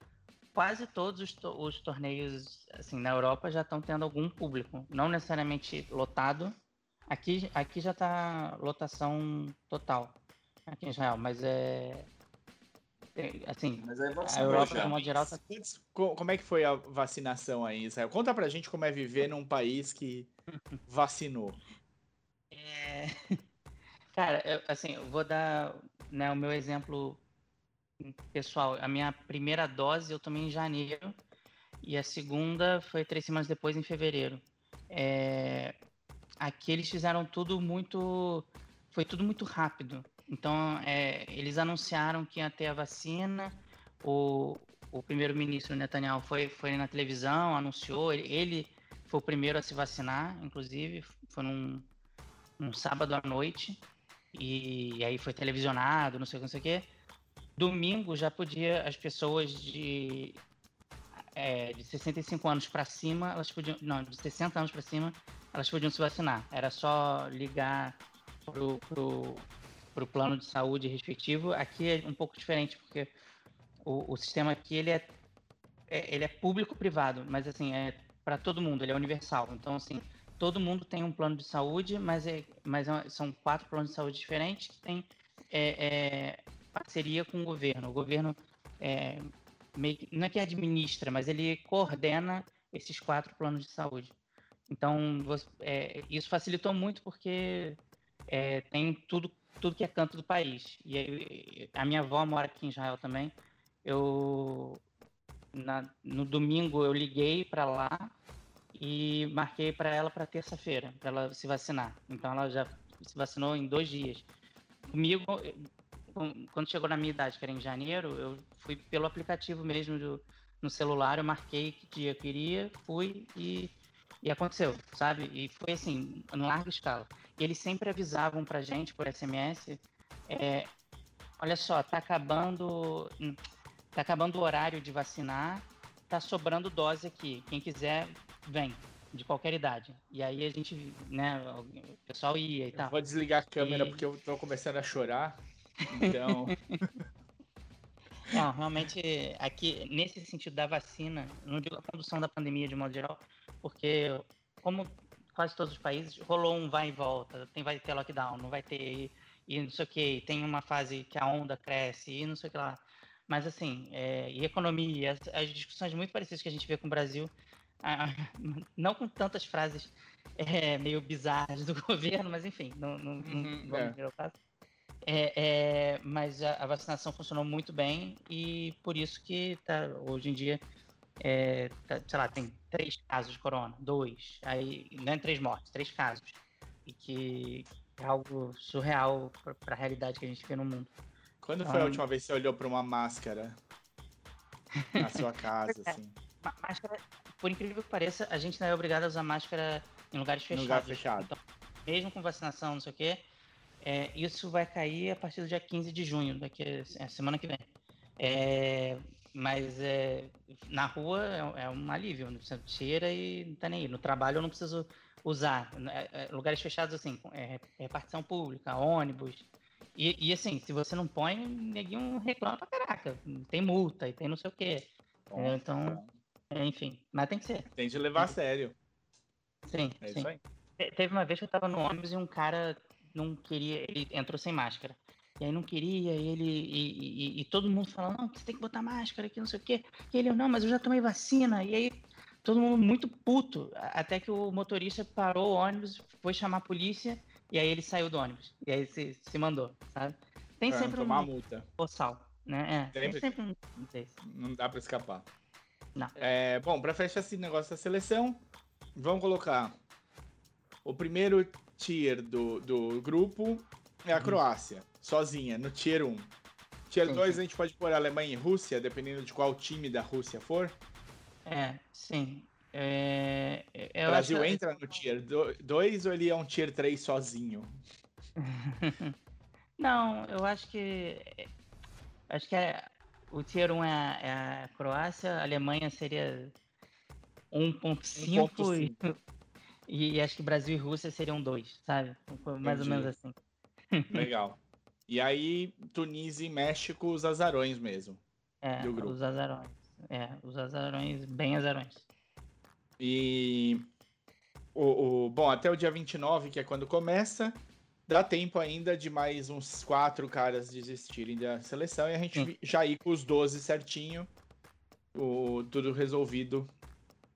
Quase todos os, to os torneios assim, na Europa já estão tendo algum público. Não necessariamente lotado. Aqui, aqui já tá lotação total. Aqui em Israel, mas é. É assim, mas a Europa, de modo geral, tá... Como é que foi a vacinação aí, Israel? Conta pra gente como é viver num país que vacinou. É... Cara, eu, assim, eu vou dar né, o meu exemplo pessoal. A minha primeira dose eu tomei em janeiro e a segunda foi três semanas depois, em fevereiro. É, aqui eles fizeram tudo muito. Foi tudo muito rápido. Então, é, eles anunciaram que ia ter a vacina. O, o primeiro-ministro Netanyahu foi, foi na televisão, anunciou. Ele, ele, foi o primeiro a se vacinar, inclusive. Foi num, num sábado à noite. E, aí foi televisionado, não sei o que, não sei o que. Domingo já podia as pessoas de, é, de 65 anos para cima, elas podiam, não, de 60 anos para cima, elas podiam se vacinar. Era só ligar pro, pro, pro plano de saúde respectivo. Aqui é um pouco diferente porque o, o sistema aqui ele é, é ele é público-privado, mas assim é para todo mundo, ele é universal. Então assim todo mundo tem um plano de saúde, mas, é, mas é, são quatro planos de saúde diferentes que têm é, é, parceria com o governo. O governo é, meio, não é que administra, mas ele coordena esses quatro planos de saúde. Então, você, é, isso facilitou muito porque é, tem tudo, tudo que é canto do país. E a minha avó mora aqui em Israel também. Eu na, no domingo eu liguei para lá e marquei para ela para terça-feira, para ela se vacinar. Então ela já se vacinou em dois dias. Comigo, quando chegou na minha idade, que era em janeiro, eu fui pelo aplicativo mesmo do, no celular, eu marquei que dia eu queria, fui e, e aconteceu, sabe? E foi assim, em larga escala. E eles sempre avisavam pra gente por SMS, é, olha só, tá acabando, tá acabando o horário de vacinar, tá sobrando dose aqui. Quem quiser vem, de qualquer idade. E aí a gente, né, o pessoal ia e tal. Vou desligar a câmera e... porque eu tô começando a chorar. Então. Não, realmente, aqui, nesse sentido da vacina, não digo a condução da pandemia de modo geral, porque, como quase todos os países, rolou um vai e volta, tem, vai ter lockdown, não vai ter, e, não sei o que, tem uma fase que a onda cresce, e não sei o que lá. Mas, assim, é, e economia, as, as discussões muito parecidas que a gente vê com o Brasil, ah, não com tantas frases é, meio bizarras do governo, mas enfim, não, não, uhum, não vamos é. caso. É, é, mas a, a, vacinação funcionou muito bem e por isso que tá, hoje em dia, é, tá, sei lá, tem três casos de corona, dois, aí não é três mortes, três casos. E que é algo surreal para a realidade que a gente vê no mundo. Quando então, foi a última vez que você olhou para uma máscara na sua casa, assim? Máscara por incrível que pareça, a gente não é obrigado a usar máscara em lugares fechados. Lugar fechado. Então, mesmo com vacinação, não sei o quê, é, isso vai cair a partir do dia 15 de junho, daqui a, é, semana que vem. É, mas é, na rua é, é, um alívio, você tira e não tá nem aí. No trabalho eu não preciso usar. É, lugares fechados, assim, é, repartição pública, ônibus. E, e, assim, se você não põe, ninguém reclama pra caraca. Tem multa e tem não sei o quê. Então, é, enfim, mas tem que ser. Tem de levar a sério. Sim, é sim. Isso aí. Teve uma vez que eu tava no ônibus e um cara não queria, ele entrou sem máscara. E aí não queria, e ele. E, e, e todo mundo falando, não, você tem que botar máscara aqui, não sei o quê. E ele, não, mas eu já tomei vacina. E aí todo mundo muito puto. Até que o motorista parou o ônibus, foi chamar a polícia, e aí ele saiu do ônibus. E aí se, se mandou, sabe? Tem pra sempre tomar um multa. Boçal, né? É, tem sempre um. Não dá pra escapar. Não. É, bom, para fechar esse negócio da seleção, vamos colocar o primeiro tier do, do grupo é a. Croácia, sozinha, no tier 1. Tier 2 a gente pode pôr Alemanha e Rússia, dependendo de qual time da Rússia for. É, sim. É, o Brasil acho... entra no Tier 2 ou ele é um Tier 3 sozinho? Não, eu acho que. Acho que é, o Tier 1 é a, é a Croácia, a Alemanha seria 1.5 e, e acho que Brasil e Rússia seriam 2, sabe? Mais Entendi. ou menos assim. Legal. E aí, Tunísia e México, os azarões mesmo. É, os azarões. É, os azarões, bem azarões. E. O, o, bom, até o dia 29, que é quando começa, dá tempo ainda de mais uns quatro caras desistirem da seleção e a gente Sim. já ir com os 12 certinho, o, tudo resolvido.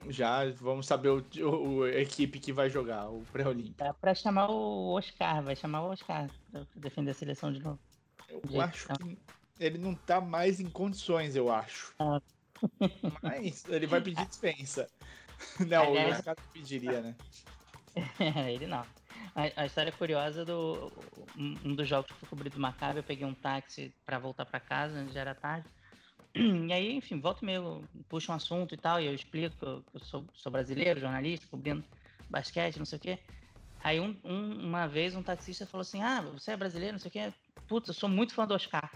Já vamos saber o, o, a equipe que vai jogar, o pré-olímpico. É pra chamar o Oscar, vai chamar o Oscar pra defender a seleção de novo. Eu acho que ele não tá mais em condições, eu acho. Ah. Mas ele vai pedir dispensa. Não, Aliás... o Oscar pediria, né? ele não. A, a, história curiosa do um, dos jogos que fui cobrir do Maccabi, eu peguei um táxi para voltar para casa, já era tarde. E aí, enfim, volta meio, puxa um assunto e tal, e eu explico que eu, sou, sou, brasileiro, jornalista, cobrindo basquete, não sei o quê. Aí um, um, uma vez um taxista falou assim, ah, você é brasileiro, não sei o quê. Putz, eu sou muito fã do Oscar.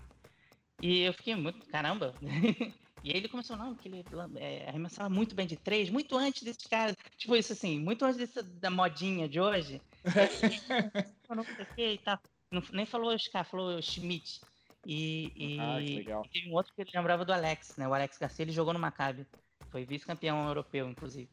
E eu fiquei muito, caramba. E aí ele começou, não, porque ele é, arremessava muito bem de três, muito antes desses caras. Tipo, isso assim, muito antes desse, da modinha de hoje. não sei e tal. Não, nem falou Oscar, falou Schmidt. E, e, ah, e tem um outro que ele lembrava do Alex, né? O Alex Garcia, ele jogou no Maccabi. Foi vice-campeão europeu, inclusive.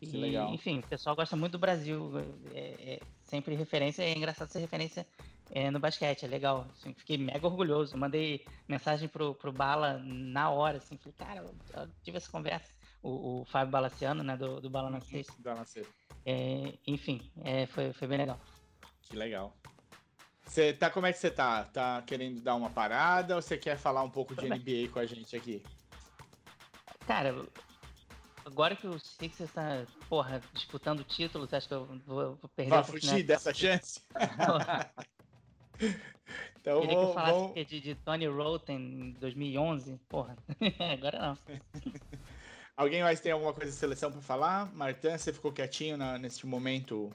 E, legal. enfim, o pessoal gosta muito do Brasil. É, é sempre referência, é engraçado ser referência é, no basquete, é legal. Assim, fiquei mega orgulhoso. Mandei mensagem pro, pro Bala na hora, assim, falei, cara, eu tive essa conversa. O, o Fábio Balaciano, né, do, do Bala na Sexta. É, enfim, é, foi, foi bem legal. Que legal. Você tá, como é que você tá? Tá querendo dar uma parada ou você quer falar um pouco de NBA com a gente aqui? Cara, agora que o Sixers tá, porra, disputando títulos, acho que eu vou, vou perder Vai fugir dessa chance? então, Queria vou, que eu falasse vou... de, de Tony Roten em 2011. Porra, agora não. Alguém mais tem alguma coisa de seleção para falar? Martin, você ficou quietinho na, neste momento?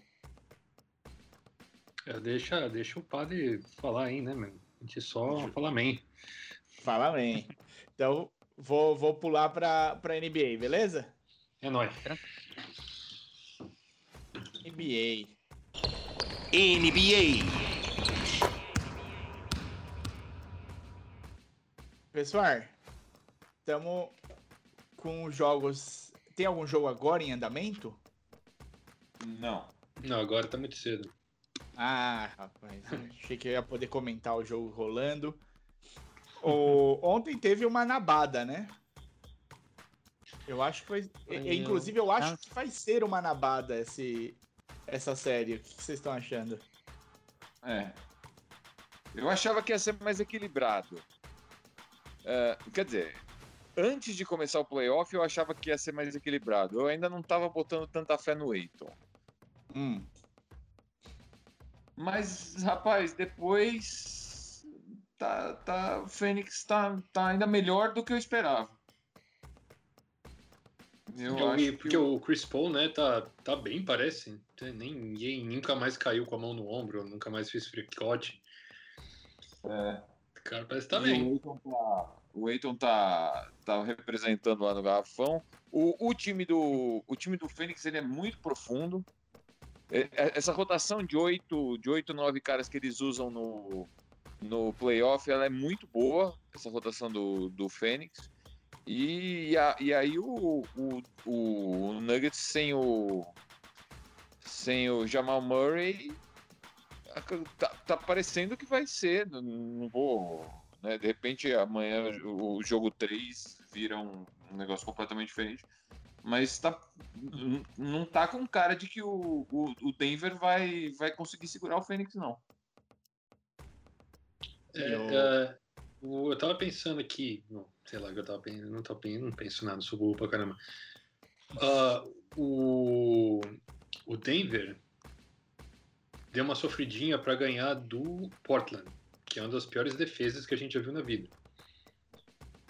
É, deixa, deixa o padre falar aí, né, mano? A gente só fala amém. Fala amém. Então, vou, vou pular para pra NBA, beleza? É nóis. NBA. NBA. Pessoal, estamos com jogos. Tem algum jogo agora em andamento? Não. Não, agora tá muito cedo. Ah, rapaz, achei que eu ia poder comentar o jogo rolando. O... Ontem teve uma nabada, né? Eu acho que foi. foi inclusive, eu acho que vai ser uma nabada esse... essa série. O que vocês estão achando? É. Eu achava que ia ser mais equilibrado. Uh, quer dizer, antes de começar o playoff, eu achava que ia ser mais equilibrado. Eu ainda não estava botando tanta fé no Eiton. Hum. Mas, rapaz, depois. Tá, tá, o Fênix tá, tá ainda melhor do que eu esperava. Eu, eu acho porque o Chris Paul, né, tá, tá bem, parece. Nem, ninguém nunca mais caiu com a mão no ombro, nunca mais fez fricote. É cara parece que tá bem. O Eiton tá, o Eiton tá, tá representando lá no garrafão. O, o, time do, o time do Fênix ele é muito profundo. É, é, essa rotação de oito, de oito, nove caras que eles usam no, no playoff, ela é muito boa, essa rotação do, do Fênix. E, a, e aí o, o, o Nuggets sem o sem o Jamal Murray tá, tá parecendo que vai ser. Não vou. Né, de repente amanhã o jogo 3 vira um, um negócio completamente diferente. Mas tá, não tá com cara de que o, o, o Denver vai, vai conseguir segurar o Fênix, não. É, eu... É, eu tava pensando aqui, não, sei lá, eu tava pensando, não, tava, não penso nada, sou burro pra caramba. Uh, o, o Denver deu uma sofridinha para ganhar do Portland, que é uma das piores defesas que a gente já viu na vida.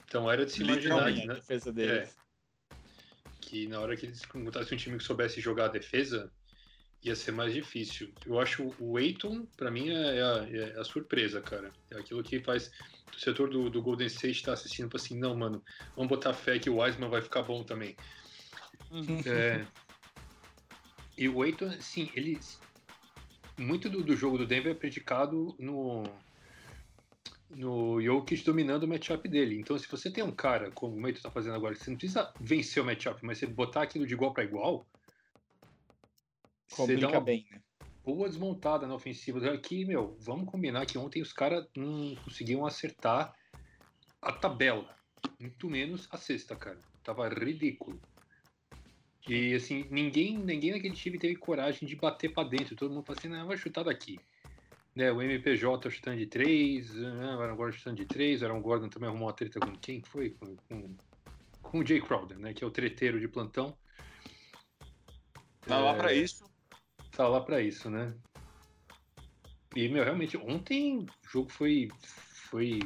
Então era de se imaginar, né? defesa deles. É, que na hora que eles montassem um time que soubesse jogar a defesa, ia ser mais difícil. Eu acho o Aiton, para mim, é, é a, é a, surpresa, cara. É aquilo que faz o setor do, do Golden State estar tá assistindo para assim, não, mano, vamos botar fé que o Wiseman vai ficar bom também. Uhum. é, e o Aiton, sim, ele muito do, do, jogo do Denver é predicado no no Jokic dominando o matchup dele. Então, se você tem um cara, como o Meito tá fazendo agora, você não precisa vencer o matchup, mas você botar aquilo de igual para igual, Complica você dá uma bem, né? boa desmontada na ofensiva. Aqui, meu, vamos combinar que ontem os caras não conseguiam acertar a tabela, muito menos a sexta, cara. Tava ridículo. E assim, ninguém, ninguém naquele time teve coragem de bater para dentro. Todo mundo falou assim, não, vai chutar daqui. Né, o MPJ chutando de 3, né, o Aaron Gordon chutando de 3, o Aaron Gordon também arrumou uma treta com quem foi? Com, com, com o Jay Crowder, né, que é o treteiro de plantão. Tá é, lá para isso. Tá lá para isso, né? E, meu, realmente, ontem o jogo foi, foi,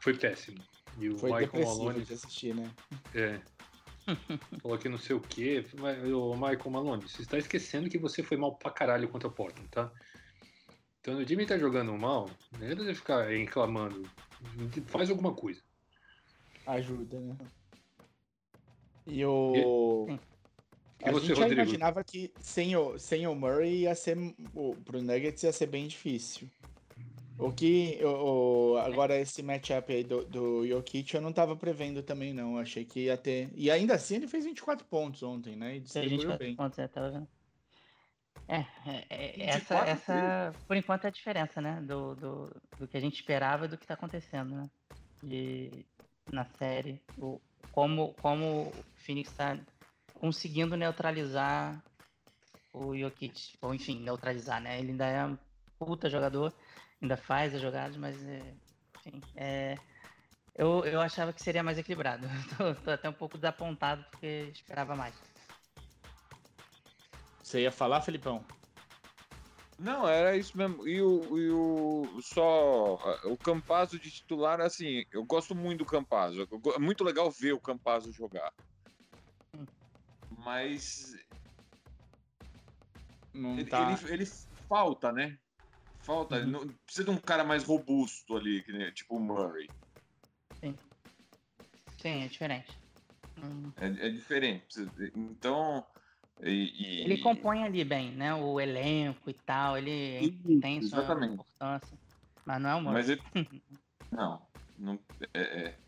foi péssimo. E o foi Michael Malone. de assistir, né? É. Falou que não sei o quê. O Michael Malone, você está esquecendo que você foi mal pra caralho contra o Portland, tá? Então, o time tá jogando mal, não é você ficar reclamando. Faz alguma coisa. Ajuda, né? E o. E, e a você, gente já Rodrigo? imaginava que sem o, sem o Murray ia ser. O, pro Nuggets ia ser bem difícil. O que. O, agora, esse matchup aí do, do Jokic eu não tava prevendo também, não. Achei que ia ter. E ainda assim ele fez 24 pontos ontem, né? E distribuiu bem. Pontos, é, tava vendo. É, é, é essa, essa por enquanto é a diferença, né? Do, do, do que a gente esperava e do que está acontecendo, né? De, na série. O, como, como o Phoenix está conseguindo neutralizar o Jokic. Ou enfim, neutralizar, né? Ele ainda é um puta jogador, ainda faz as jogadas, mas é, enfim, é, eu, eu achava que seria mais equilibrado. tô, tô até um pouco desapontado porque esperava mais. Você ia falar, Felipão? Não, era isso mesmo. E o, e o só o Campazzo de titular, assim, eu gosto muito do Campazzo. É muito legal ver o Campazzo jogar. Mas não ele, tá... ele, ele, falta, né? Falta. Uhum. Não, precisa de um cara mais robusto ali, que, tipo o Murray. Sim. Sim, é diferente. Hum. É, é diferente. Então, e, e... Ele compõe ali bem, né? O elenco e tal, ele Isso, tem sua exatamente. importância. Mas não é o Mas ele... não, não é, é...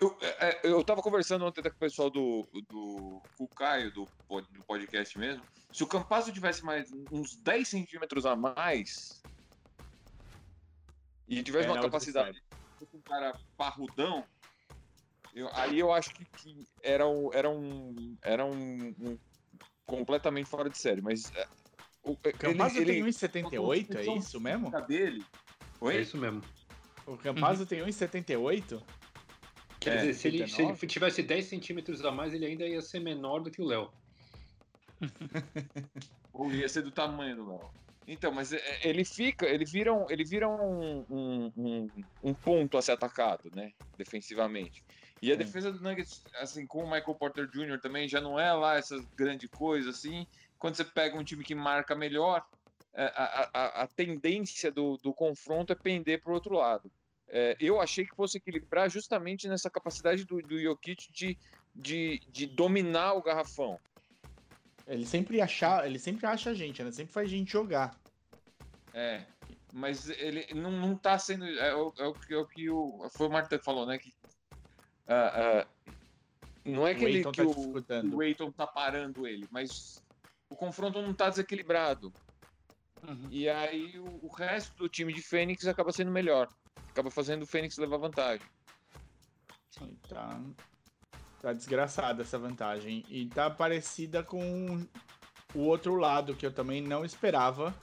Eu, é, eu tava conversando ontem com o pessoal do, do com o Caio, do, do podcast mesmo. Se o Campazzo tivesse mais uns 10 centímetros a mais e tivesse é, uma capacidade um cara parrudão, eu, aí eu acho que, que era, um, era, um, era um, um completamente fora de série, mas. É, o Campazzo ele, tem 1,78, é isso mesmo? Dele. Oi? É isso mesmo. O Campazzo uhum. tem 1,78? Quer é, dizer, se ele, se ele, tivesse 10 centímetros a mais, ele ainda ia ser menor do que o Léo. Ou ia ser do tamanho do Léo. Então, mas é, ele fica, ele vira um, ele vira um, um, um, um ponto a ser atacado, né? Defensivamente. E a defesa do Nuggets, assim, com o Michael Porter Jr. também, já não é lá essa grande coisa, assim. Quando você pega um time que marca melhor, é, a, a, a tendência do, do confronto é pender para o outro lado. É, eu achei que fosse equilibrar justamente nessa capacidade do, do Jokic de, de, de dominar o garrafão. Ele sempre, acha, ele sempre acha a gente, né? Sempre faz a gente jogar. É, mas ele não, não tá sendo. É, é, o, é o, é o que o. Foi o Marta que falou, né? Que Uh, uh, não é que, ele, que, tá o, o Eiton tá parando ele, mas o confronto não tá desequilibrado. Uhum. E aí o, o, resto do time de Fênix acaba sendo melhor. Acaba fazendo o Fênix levar vantagem. Sim, tá, tá desgraçada essa vantagem. E tá parecida com o outro lado que eu também não esperava.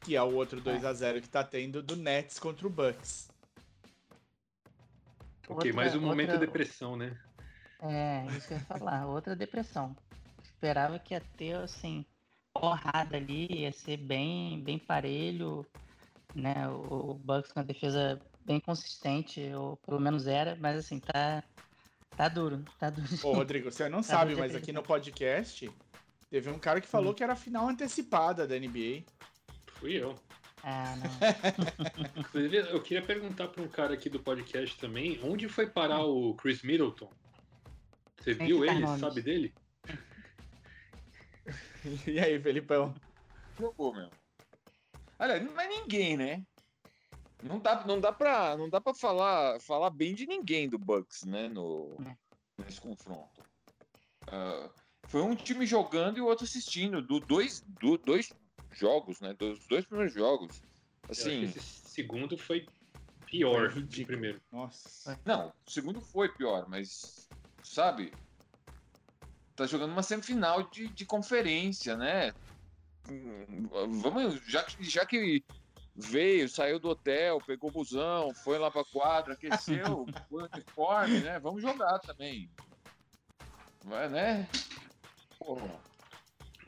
Que é o outro 2 a 0 que tá tendo do Nets contra o Bucks. Ok, outra, mais um momento outra... depressão, né? É, isso que eu ia falar, outra depressão. Esperava que ia ter, assim, porrada ali, ia ser bem, bem parelho, né? O, o Bucks com a defesa bem consistente, ou pelo menos era, mas assim, tá, Tá duro, tá duro. Ô, Rodrigo, você não tá sabe, mas aqui no podcast teve um cara que falou hum. que era a final antecipada da NBA. Fui eu. Ah, não. eu queria perguntar para um cara aqui do podcast também, onde foi parar o Chris Middleton? Você viu ele? Sabe dele? e aí, Felipão? Jogou, meu. Olha, não é ninguém, né? Não dá, não dá pra, não dá pra falar, falar bem de ninguém do Bucks, né? No, é. nesse confronto. Uh, foi um time jogando e o outro assistindo. Do dois, do, dois jogos, né? Dos dois primeiros jogos. Assim. Esse segundo foi pior foi que o primeiro. Nossa. Não, o segundo foi pior, mas sabe? Tá jogando uma semifinal de, de conferência, né? Vamos, já que, já que veio, saiu do hotel, pegou o busão, foi lá pra quadra, aqueceu, foi uniforme, né? Vamos jogar também. Vai, né? Porra.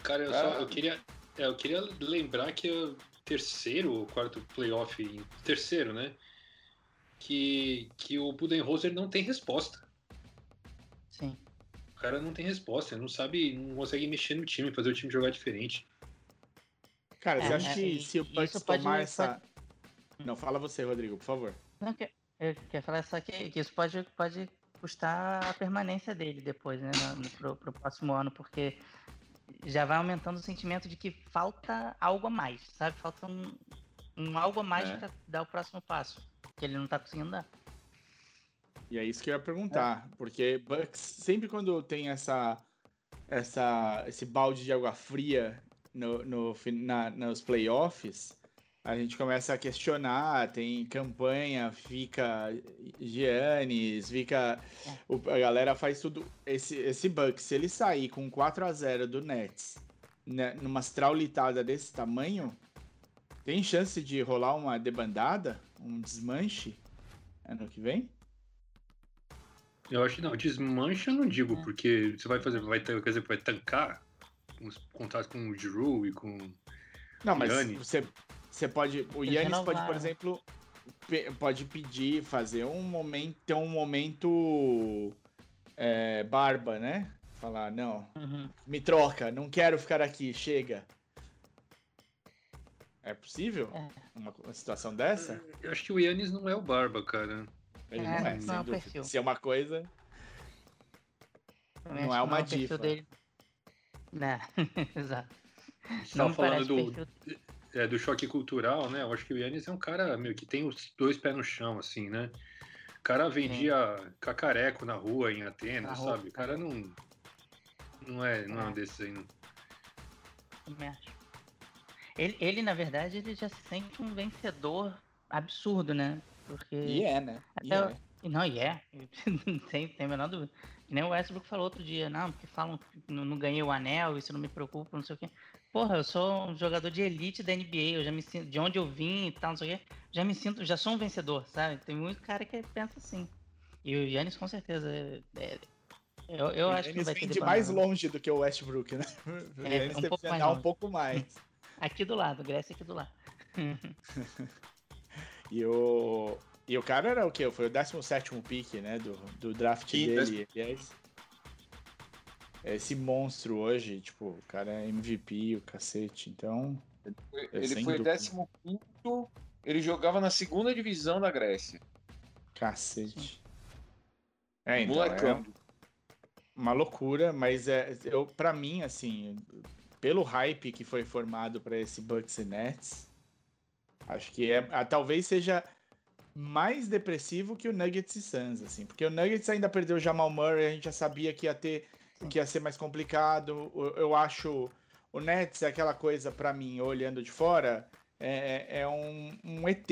Cara, eu, Cara... Só, eu queria, é, eu queria lembrar que o terceiro ou quarto playoff, terceiro, né? Que, que o Budenholzer não tem resposta. Sim. O cara não tem resposta, não sabe, não consegue mexer no time, fazer o time jogar diferente. Cara, é, você acha é, que se o Bucks tomar essa. Não, fala você, Rodrigo, por favor. Não, eu quero falar só que, que, isso pode, pode custar a permanência dele depois, né? No, no, pro, pro próximo ano, porque já vai aumentando o sentimento de que falta algo a mais, sabe? Falta um, um algo a mais é. para dar o próximo passo, que ele não tá conseguindo dar. E é isso que eu ia perguntar, é. porque Bucks sempre quando tem essa essa esse balde de água fria no, no na, nos playoffs, a gente começa a questionar, tem campanha, fica Giannis, fica. O, a galera faz tudo. Esse, esse Bucks, se ele sair com 4 a 0 do Nets, né, numa traulitada desse tamanho, tem chance de rolar uma debandada? Um desmanche ano que vem? Eu acho que não, desmancha eu não digo, porque você vai fazer, vai quer dizer, vai tancar os contratos com o Drew e com. Não, mas você você pode. O Yannis pode, por exemplo, pode pedir, fazer um momento. Ter um momento. É, barba, né? Falar, não, uhum. me troca, não quero ficar aqui, chega. É possível? É. Uma, uma, situação dessa? Eu acho que o Yannis não é o Barba, cara. Ele é, não é, não é perfil. Se é uma coisa. Não é uma não diva. Dele... Não, exato. Só não falando do, perfil é, do choque cultural, né? Eu acho que o Yannis é um cara meu, que tem os dois pés no chão, assim, né? O cara vendia Sim. cacareco na rua em Atenas, na sabe? Rua. O cara não. Não é, não é um é. desses aí, não. Também acho. Ele, ele, na verdade, ele já se sente um vencedor absurdo, né? Porque. E é, né? E é. Não, e é. tem, tem a menor dúvida. Que nem o Westbrook falou outro dia, não, porque falam que não, não ganhei o anel, isso não me preocupa, não sei o quê. Porra, eu sou um jogador de elite da NBA, eu já me sinto, de onde eu vim e tal, não sei o quê, já me sinto, já sou um vencedor, sabe? Tem muito cara que pensa assim. E o Yannis com certeza é, é eu, eu acho que vai ter de mais longe do que o Westbrook, né? O é, Yannis um pouco mais um pouco mais. aqui do lado, Grécia aqui do lado. e o e o cara era o quê? Foi o 17 pick, né, do, do draft dele, aliás esse monstro hoje, tipo, o cara é MVP, o cacete, então. Ele foi, ele foi 15, ele jogava na segunda divisão da Grécia. Cacete. É, então, é uma loucura, mas é, eu, pra mim, assim, pelo hype que foi formado para esse Bucks e Nets, acho que é, talvez seja mais depressivo que o Nuggets e Suns, assim, porque o Nuggets ainda perdeu o Jamal Murray, a gente já sabia que ia ter que ia ser mais complicado. Eu acho o Nets é aquela coisa para mim, olhando de fora, é, é, é um, um ET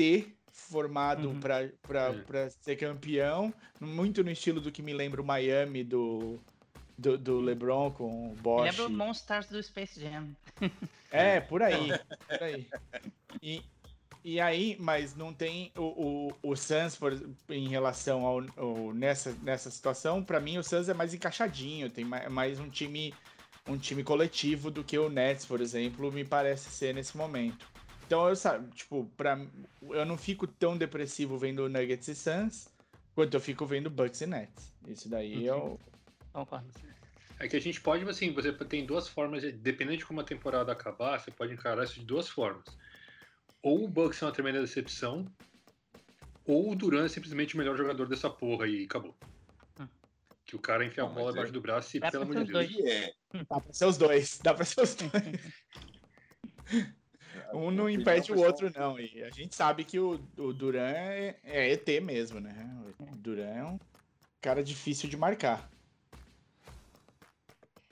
formado uhum. para é. ser campeão, muito no estilo do que me lembra o Miami do, do, do LeBron com o Bosch. Lembra o Monsters do Space Jam. É, por aí. por aí. E, e aí, mas não tem o, o, o Suns por, em relação ao, ao nessa, nessa situação. Para mim, o Suns é mais encaixadinho, tem mais, mais um time um time coletivo do que o Nets, por exemplo, me parece ser nesse momento. Então, eu sabe, tipo, para eu não fico tão depressivo vendo o Nuggets e Suns, Enquanto eu fico vendo Bucks e Nets. Isso daí uhum. eu. Concordo. É que a gente pode, assim, você tem duas formas, dependendo de como a temporada acabar, você pode encarar isso de duas formas. Ou o Bucks é uma tremenda decepção, ou o Duran é simplesmente o melhor jogador dessa porra e acabou. Hum. Que o cara enfia a bola embaixo é... do braço e, Dá pelo amor de Deus. É. Dá pra ser os dois. Dá pra ser os dois. um não impede o outro, não. E a gente sabe que o, o Duran é, é ET mesmo, né? O Duran é um cara difícil de marcar.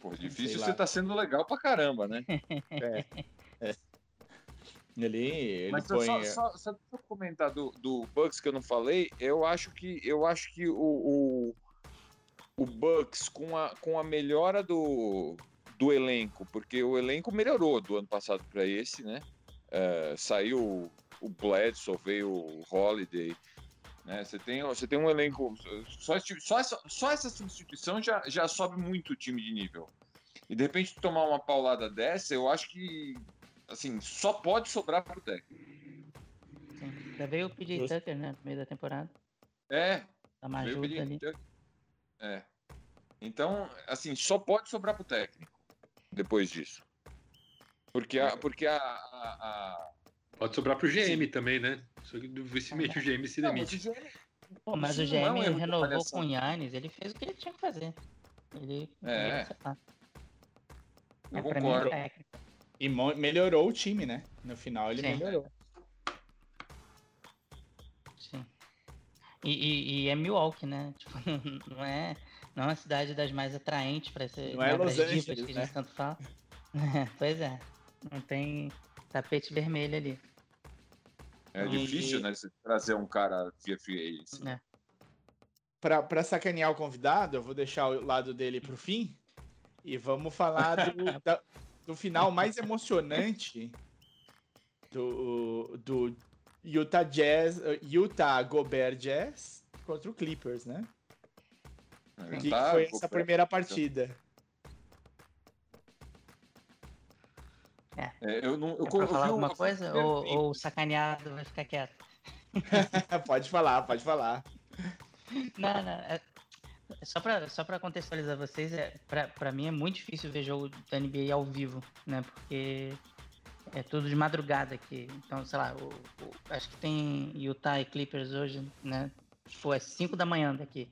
Pô, difícil você tá sendo legal pra caramba, né? é. Ele, ele Mas põe... só, só, só comentar do, do Bucks que eu não falei. Eu acho que, eu acho que o, o, o Bucks, com a, com a melhora do, do elenco, porque o elenco melhorou do ano passado para esse, né? É, saiu o Bledsoe, veio o Holiday. Né? Você, tem, você tem um elenco. Só, só, essa, só essa substituição já, já sobe muito o time de nível. E de repente tomar uma paulada dessa, eu acho que assim, só pode sobrar pro técnico. Sim. Já veio o PJ Tucker, né? No meio da temporada. É. Dá uma ajuda ali. É. Então, assim, só pode sobrar pro técnico depois disso. Porque a. Porque a, a, a... Pode sobrar pro GM Sim. também, né? Só que dificilmente o GM se demite. Não, Pô, mas o GM é um renovou com o Yannis, ele fez o que ele tinha que fazer. Ele. É. Ele eu é, concordo. Mim, é e melhorou o time, né? No final ele Sim. melhorou. Sim. E, e, e, é Milwaukee, né? Tipo, não é, não é uma cidade das mais atraentes para ser. Não é Los Angeles, que a gente né? tanto fala. pois é. Não tem tapete vermelho ali. É e... difícil, né? Você trazer um cara via free assim. É. Pra, pra sacanear o convidado, eu vou deixar o lado dele pro fim. E vamos falar do, da, do final mais emocionante do, do Utah Jazz, Utah Gobert Jazz contra o Clippers, né? O que, tá, foi essa primeira partida? É. é eu não, eu, é falar alguma eu, coisa ou, ou o sacaneado vai ficar quieto? pode falar, pode falar. Não, não. É, só para só pra contextualizar vocês, é, para mim é muito difícil ver jogo da NBA ao vivo, né? Porque é tudo de madrugada aqui. Então, sei lá, o, o, acho que tem Utah e Clippers hoje, né? Tipo, é 5 da manhã daqui.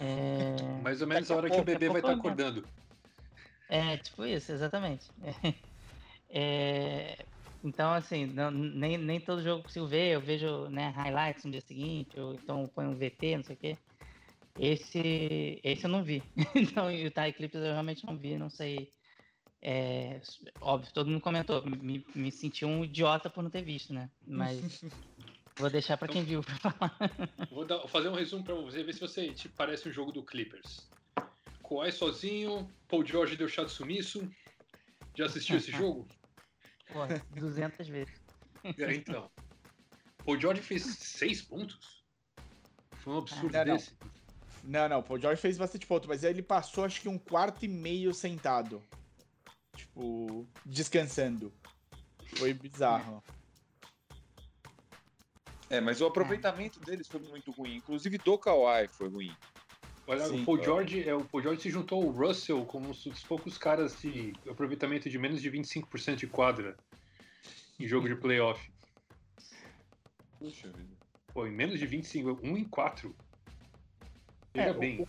É... Mais ou menos a hora que o bebê vai estar tá acordando. É, tipo isso, exatamente. É, então, assim, não, nem, nem todo jogo consigo ver, eu vejo né, highlights no dia seguinte, ou então põe um VT, não sei o quê. Esse, esse eu não vi. então, o Utah Eclipse eu realmente não vi, não sei. É, óbvio, todo mundo comentou. Me, me senti um idiota por não ter visto, né? Mas vou deixar para quem viu pra falar. Vou dar, fazer um resumo para você, ver se você te parece um jogo do Clippers. Kawhi sozinho, Paul George deu chá de sumiço. Já assistiu esse jogo? Pô, 200 vezes. É, então. Paul George fez seis pontos? Foi um absurdo ah, desse. Não. Não, não, o George fez bastante ponto, mas ele passou acho que um quarto e meio sentado. Tipo, descansando. Foi bizarro. É, mas o aproveitamento deles foi muito ruim. Inclusive do Kawhi foi ruim. Olha, Sim, o Paul George, é, o Paul George se juntou ao Russell como um dos poucos caras de aproveitamento de menos de 25% de quadra em jogo de playoff. Puxa vida. Pô, em menos de 25, 1 em 4. É, bem. O,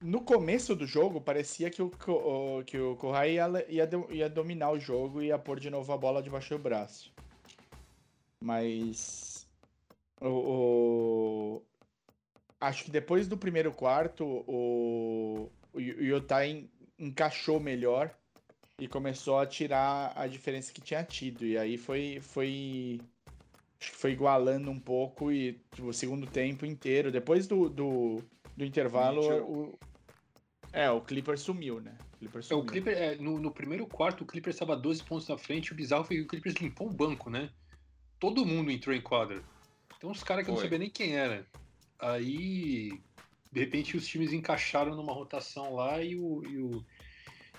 no começo do jogo, parecia que o, que o Kohai ia, ia, ia dominar o jogo e ia pôr de novo a bola debaixo do braço. Mas. O, o, acho que depois do primeiro quarto, o, o Utah encaixou melhor e começou a tirar a diferença que tinha tido. E aí foi. foi acho que foi igualando um pouco e tipo, o segundo tempo inteiro. Depois do, do, do intervalo, o, é, o Clipper sumiu, né? O Clipper, sumiu. É, o Clipper é, no, no, primeiro quarto, o Clipper estava 12 pontos na frente. O bizarro foi que o Clippers limpou o banco, né? Todo mundo entrou em quadra. Então, os caras que eu não sabia nem quem era. Aí, de repente, os times encaixaram numa rotação lá e o, e o,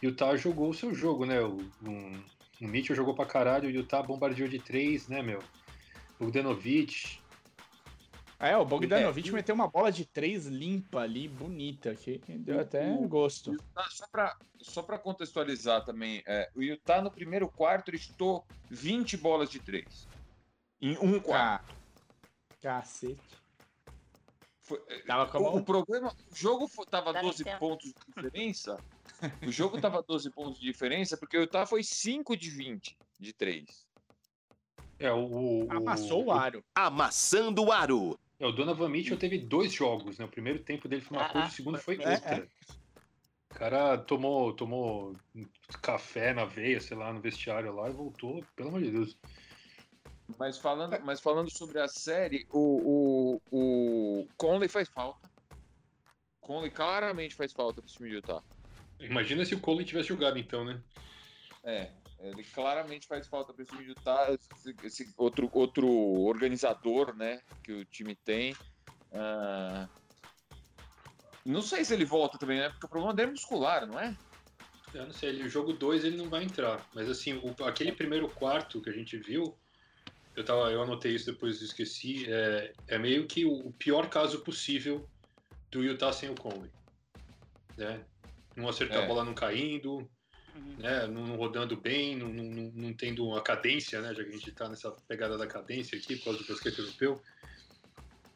e o Utah jogou o seu jogo, né? O, um, o Mitchell jogou pra caralho, o Utah bombardeou de três, né, meu? O Denovic. É, o Bogdanovich é, meteu uma bola de três limpa ali, bonita, que deu até o, gosto. Só para só pra contextualizar também, é, o Utah no primeiro quarto ele chutou 20 bolas de três. Em um quarto. Cacete. Foi, tava com o, o problema, o jogo tava 12 pontos de diferença. o jogo tava 12 pontos de diferença porque o Utah foi 5 de 20 de 3. É, o, o Amassou o aro. Amassando o aro. É, o Donovan Mitchell teve dois jogos, né? O primeiro tempo dele foi uma ah, coisa, o segundo foi é, outra. É. O cara tomou, tomou café na veia, sei lá, no vestiário lá e voltou, pelo amor de Deus. Mas falando, mas falando sobre a série, o, o, o Conley faz falta. Conley claramente faz falta pro time de Utah. Imagina se o Conley tivesse jogado então, né? É, ele claramente faz falta para esse time Utah, esse, outro, outro organizador, né, que o time tem. Uh... Não sei se ele volta também, né? Porque o problema dele é muscular, não é? Eu não sei, ele, o jogo 2 ele não vai entrar. Mas assim, o, aquele primeiro quarto que a gente viu, eu, tava, eu anotei isso depois esqueci, é, é meio que o pior caso possível do Utah sem o Conley. Né? Não acertar é. a bola não caindo. Né, não, rodando bem, não, não, não, tendo uma cadência, né, já que a gente está nessa pegada da cadência aqui por causa do basquete europeu.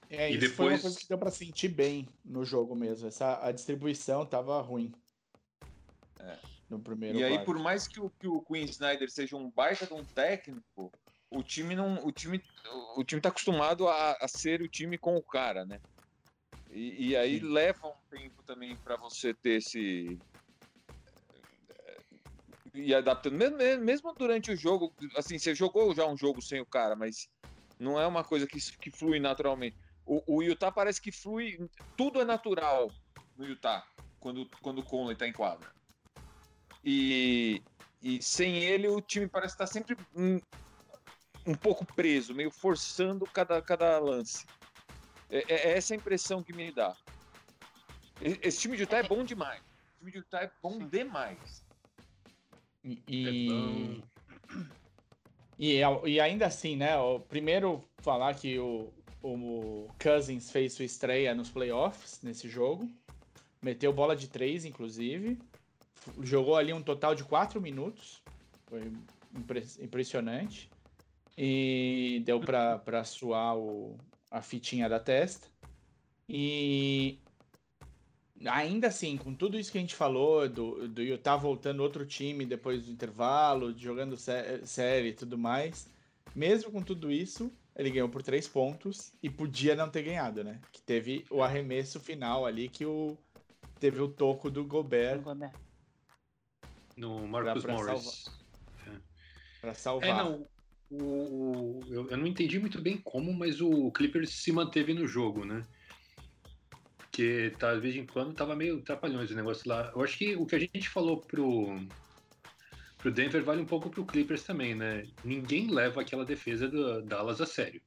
É, e isso depois... foi uma coisa que deu para sentir bem no jogo mesmo. Essa, a distribuição tava ruim. É. No primeiro E aí, por mais que o, que o Queen Snyder seja um baita de um técnico, o time não. O time, o time tá acostumado a, a ser o time com o cara, né? E, e aí Sim. leva um tempo também para você ter esse, e adaptando. Mesmo, mesmo durante o jogo, assim, você jogou já um jogo sem o cara, mas não é uma coisa que, que flui naturalmente. O, o Utah parece que flui, tudo é natural no Utah, quando, quando o Conley tá em quadra. E, e sem ele, o time parece estar sempre um, um pouco preso, meio forçando cada, cada lance. É, é, é essa a impressão que me dá. Esse time de Utah é bom demais. O time de Utah é bom demais. E, e, e, ainda assim, né? O, primeiro falar que o, o Cousins fez sua estreia nos playoffs nesse jogo. Meteu bola de três, inclusive. Jogou ali um total de quatro minutos. Foi impressionante. E deu para suar o, a fitinha da testa. E ainda assim, com tudo isso que a gente falou, do, do Utah voltando outro time depois do intervalo, jogando sé série e tudo mais, mesmo com tudo isso, ele ganhou por três pontos e podia não ter ganhado, né? Que teve o arremesso final ali que o teve o toco do Gobert. Gobert. No Marcus pra, pra Morris. Salva... É. Pra salvar. É, não, o, o, eu, eu não entendi muito bem como, mas o Clippers se manteve no jogo, né? Porque tá, de vez em quando tava meio trapalhões o negócio lá. Eu acho que o que a gente falou pro, pro Denver vale um pouco pro Clippers também, né? Ninguém leva aquela defesa do Dallas a sério.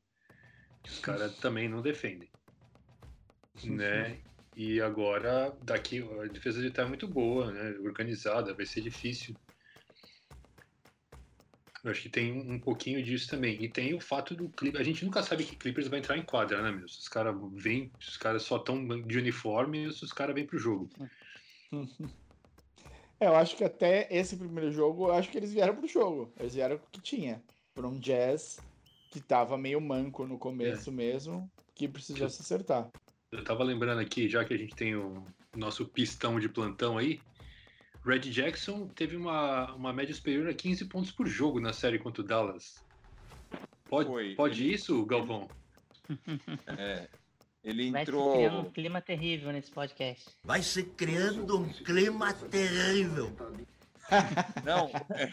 Os caras também não defendem. né? E agora, daqui, a defesa de tá é muito boa, né? Organizada, vai ser difícil. Eu acho que tem um pouquinho disso também. E tem o fato do Clippers. A gente nunca sabe que Clippers vai entrar em quadra, né, meu? Os caras vêm, os caras só estão de uniforme e os caras vêm pro jogo. É, eu acho que até esse primeiro jogo, eu acho que eles vieram pro jogo. Eles vieram com o que tinha. Por um Jazz que tava meio manco no começo é. mesmo, que precisou eu, se acertar. Eu tava lembrando aqui, já que a gente tem o nosso pistão de plantão aí, Red Jackson teve uma, uma média superior a 15 pontos por jogo na série contra o Dallas. Pode, Foi, pode ele... isso, Galvão? É. Ele entrou. Vai se criando um clima terrível nesse podcast. Vai se criando um clima terrível. Não. É,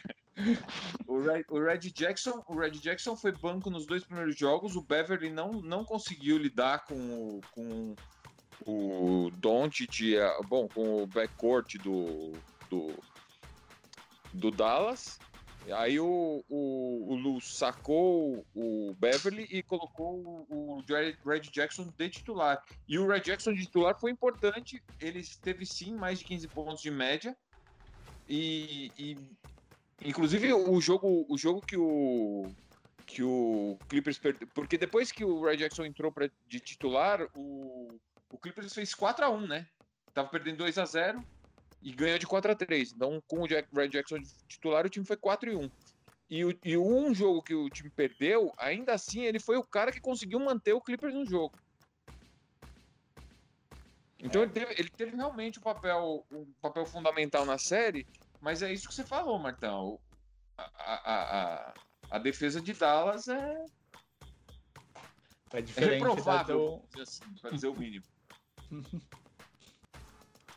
o, Red, o Red Jackson, o Red Jackson foi banco nos dois primeiros jogos. O Beverly não, não conseguiu lidar com, com o Doncic, bom, com o backcourt do do, do Dallas. Aí o, o, o Lu sacou o Beverly e colocou o, o Red Jackson de titular. E o Red Jackson de titular foi importante. Ele teve sim mais de 15 pontos de média. E, e inclusive o jogo, o jogo que o que o Clippers perdeu. Porque depois que o Red Jackson entrou pra, de titular, o, o Clippers fez 4 a 1 né? Tava perdendo 2 a 0 e ganhou de 4 a 3 Então, com o Jack, Red Jackson titular, o time foi 4 e 1 e, o, e um jogo que o time perdeu, ainda assim, ele foi o cara que conseguiu manter o Clippers no jogo. Então é. ele, teve, ele teve realmente um papel, um papel fundamental na série, mas é isso que você falou, Martão. A, a, a, a defesa de Dallas é. É, é reprovável, do... assim, para dizer o mínimo.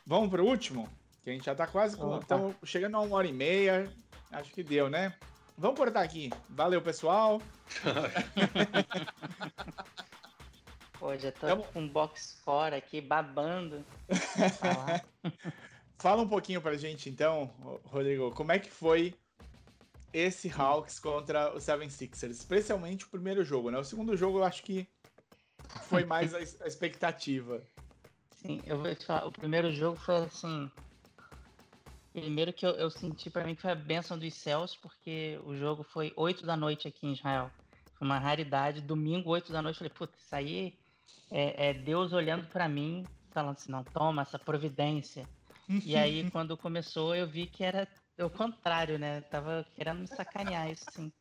Vamos para o último? Que a gente já está quase com. Estamos chegando a uma hora e meia. Acho que deu, né? Vamos cortar aqui. Valeu, pessoal. Pô, já tô com um box fora aqui, babando. Fala um pouquinho pra gente, então, Rodrigo, como é que foi esse Hawks contra o Seven Sixers? Especialmente o primeiro jogo, né? O segundo jogo eu acho que foi mais a, a expectativa. Sim, eu vou te falar, o primeiro jogo foi assim, Primeiro que eu, eu senti para mim que foi a benção dos céus, porque o jogo foi 8 da noite aqui em Israel. Foi uma raridade. Domingo, 8 da noite, eu falei, putz, isso aí é, é Deus olhando para mim, falando assim, não, toma essa providência. e aí, quando começou, eu vi que era o contrário, né? Tava querendo me sacanear isso, assim.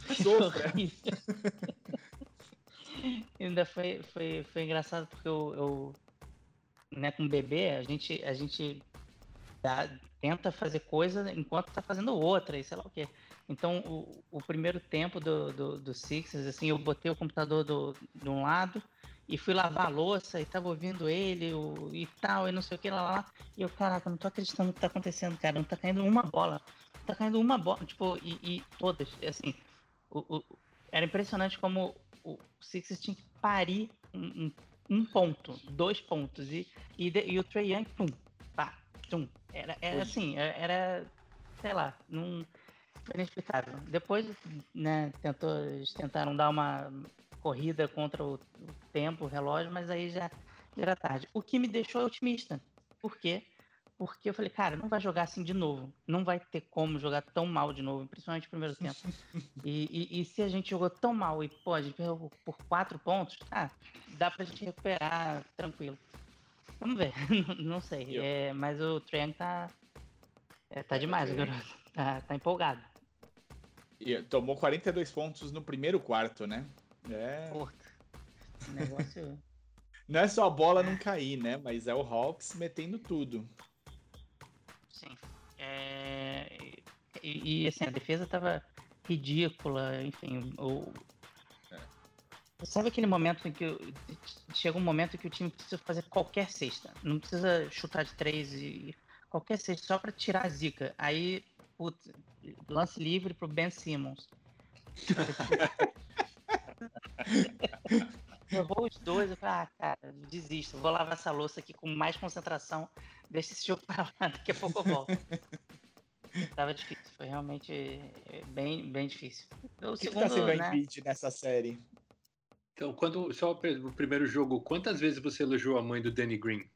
Ainda foi, foi, foi engraçado porque eu, eu né, com o bebê, a gente, a gente dá, tenta fazer coisa enquanto tá fazendo outra e sei lá o quê. Então, o, o primeiro tempo do, do, do Sixers, assim, eu botei o computador do, de um lado e fui lavar a louça e tava ouvindo ele o, e tal, e não sei o que lá, lá. E eu, caraca, não tô acreditando no que tá acontecendo, cara. Não tá caindo uma bola. Não tá caindo uma bola, tipo, e, e todas, assim. O, o, era impressionante como o Sixers tinha que parir um, um, um ponto, dois pontos. E, e, e o Trey Young, pum, pá, tum, era, era assim, é, era, sei lá, não foi inexplicável. Depois, né, tentou, eles tentaram dar uma corrida contra o, o tempo, o relógio, mas aí já, já era tarde. O que me deixou otimista. Por quê? Porque eu falei, cara, não vai jogar assim de novo. Não vai ter como jogar tão mal de novo, principalmente no primeiro tempo. E, e, e, se a gente jogou tão mal e, pô, a gente perdeu por quatro pontos, ah, dá pra gente recuperar tranquilo. Vamos ver, não sei. É, mas o Trent tá. É, tá demais, o garoto. Tá, tá empolgado. E tomou 42 pontos no primeiro quarto, né? É. Porra. Negócio. não é só a bola não cair, né? Mas é o Hawks metendo tudo. Sim. É... E, e, assim, a defesa tava ridícula, enfim. O, Sabe aquele momento em que chega um momento em que o time precisa fazer qualquer cesta, não precisa chutar de três e qualquer cesta só para tirar a zica. Aí, putz, lance livre pro Ben Simmons. Errou os dois, eu falei, ah, cara, desisto, vou lavar essa louça aqui com mais concentração, deixa esse jogo pra lá, daqui a pouco eu volto. Tava difícil, foi realmente eh, bem, bem difícil. O, que, segundo, que tá sendo né? nessa série? Então, quando só o primeiro jogo, quantas vezes você elogiou a mãe do Danny Green?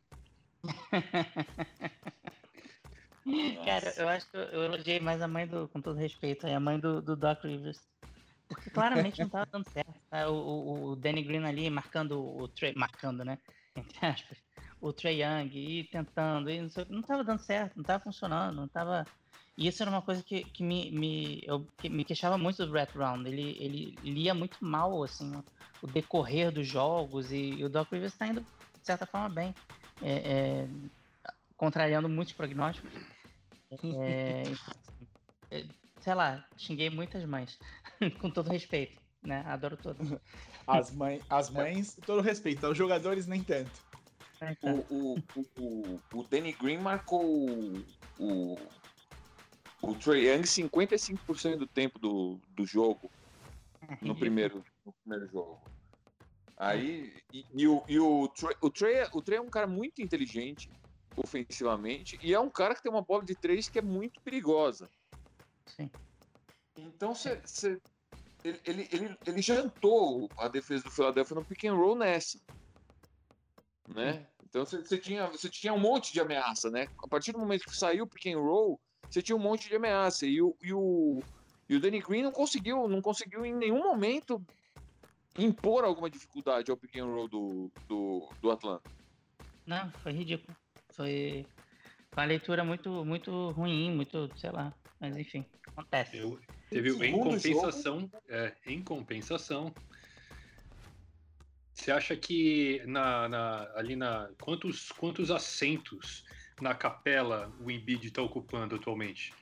Cara, eu acho que eu elogiei mais a mãe do, com todo respeito, a mãe do, do Doc Rivers. Porque claramente não estava dando certo. Né? O, o, o, Danny Green ali marcando o Trey, marcando, né? Entre aspas, o Trey Young e tentando, e não, sei, não tava dando certo, não estava funcionando, não estava e isso era uma coisa que, que, me, me, eu, que me queixava muito do Brett Brown. Ele, ele lia muito mal assim, o decorrer dos jogos e, e o Doc Rivers está indo, de certa forma, bem. É, é, contrariando muitos prognósticos. É, é, sei lá, xinguei muitas mães, com todo respeito, né? Adoro todas. As, mãe, as mães, todo respeito, aos jogadores nem tanto. É, o, o, o, o Danny Green marcou o, o Trey Young 55% do tempo do, do jogo no primeiro, no primeiro jogo. Aí, e, e, o, e o, Trey, o, Trey, o Trey é um cara muito inteligente ofensivamente e é um cara que tem uma bola de três que é muito perigosa. Sim. Então você, ele, ele, ele, ele jantou a defesa do Philadelphia no pick and roll nessa. Né? Então você tinha, tinha um monte de ameaça, né? A partir do momento que saiu o pick and roll, você tinha um monte de ameaça. E o, e o, E o Danny Green não conseguiu, não conseguiu em nenhum momento impor alguma dificuldade ao pick and roll do, do, do Atlanta. Não, foi ridículo. Foi uma leitura muito, muito ruim, muito, sei lá. Mas enfim, acontece. Eu, teve em compensação, é, em compensação. Você acha que na, na, ali na quantos, quantos assentos na capela o Embiid está ocupando atualmente?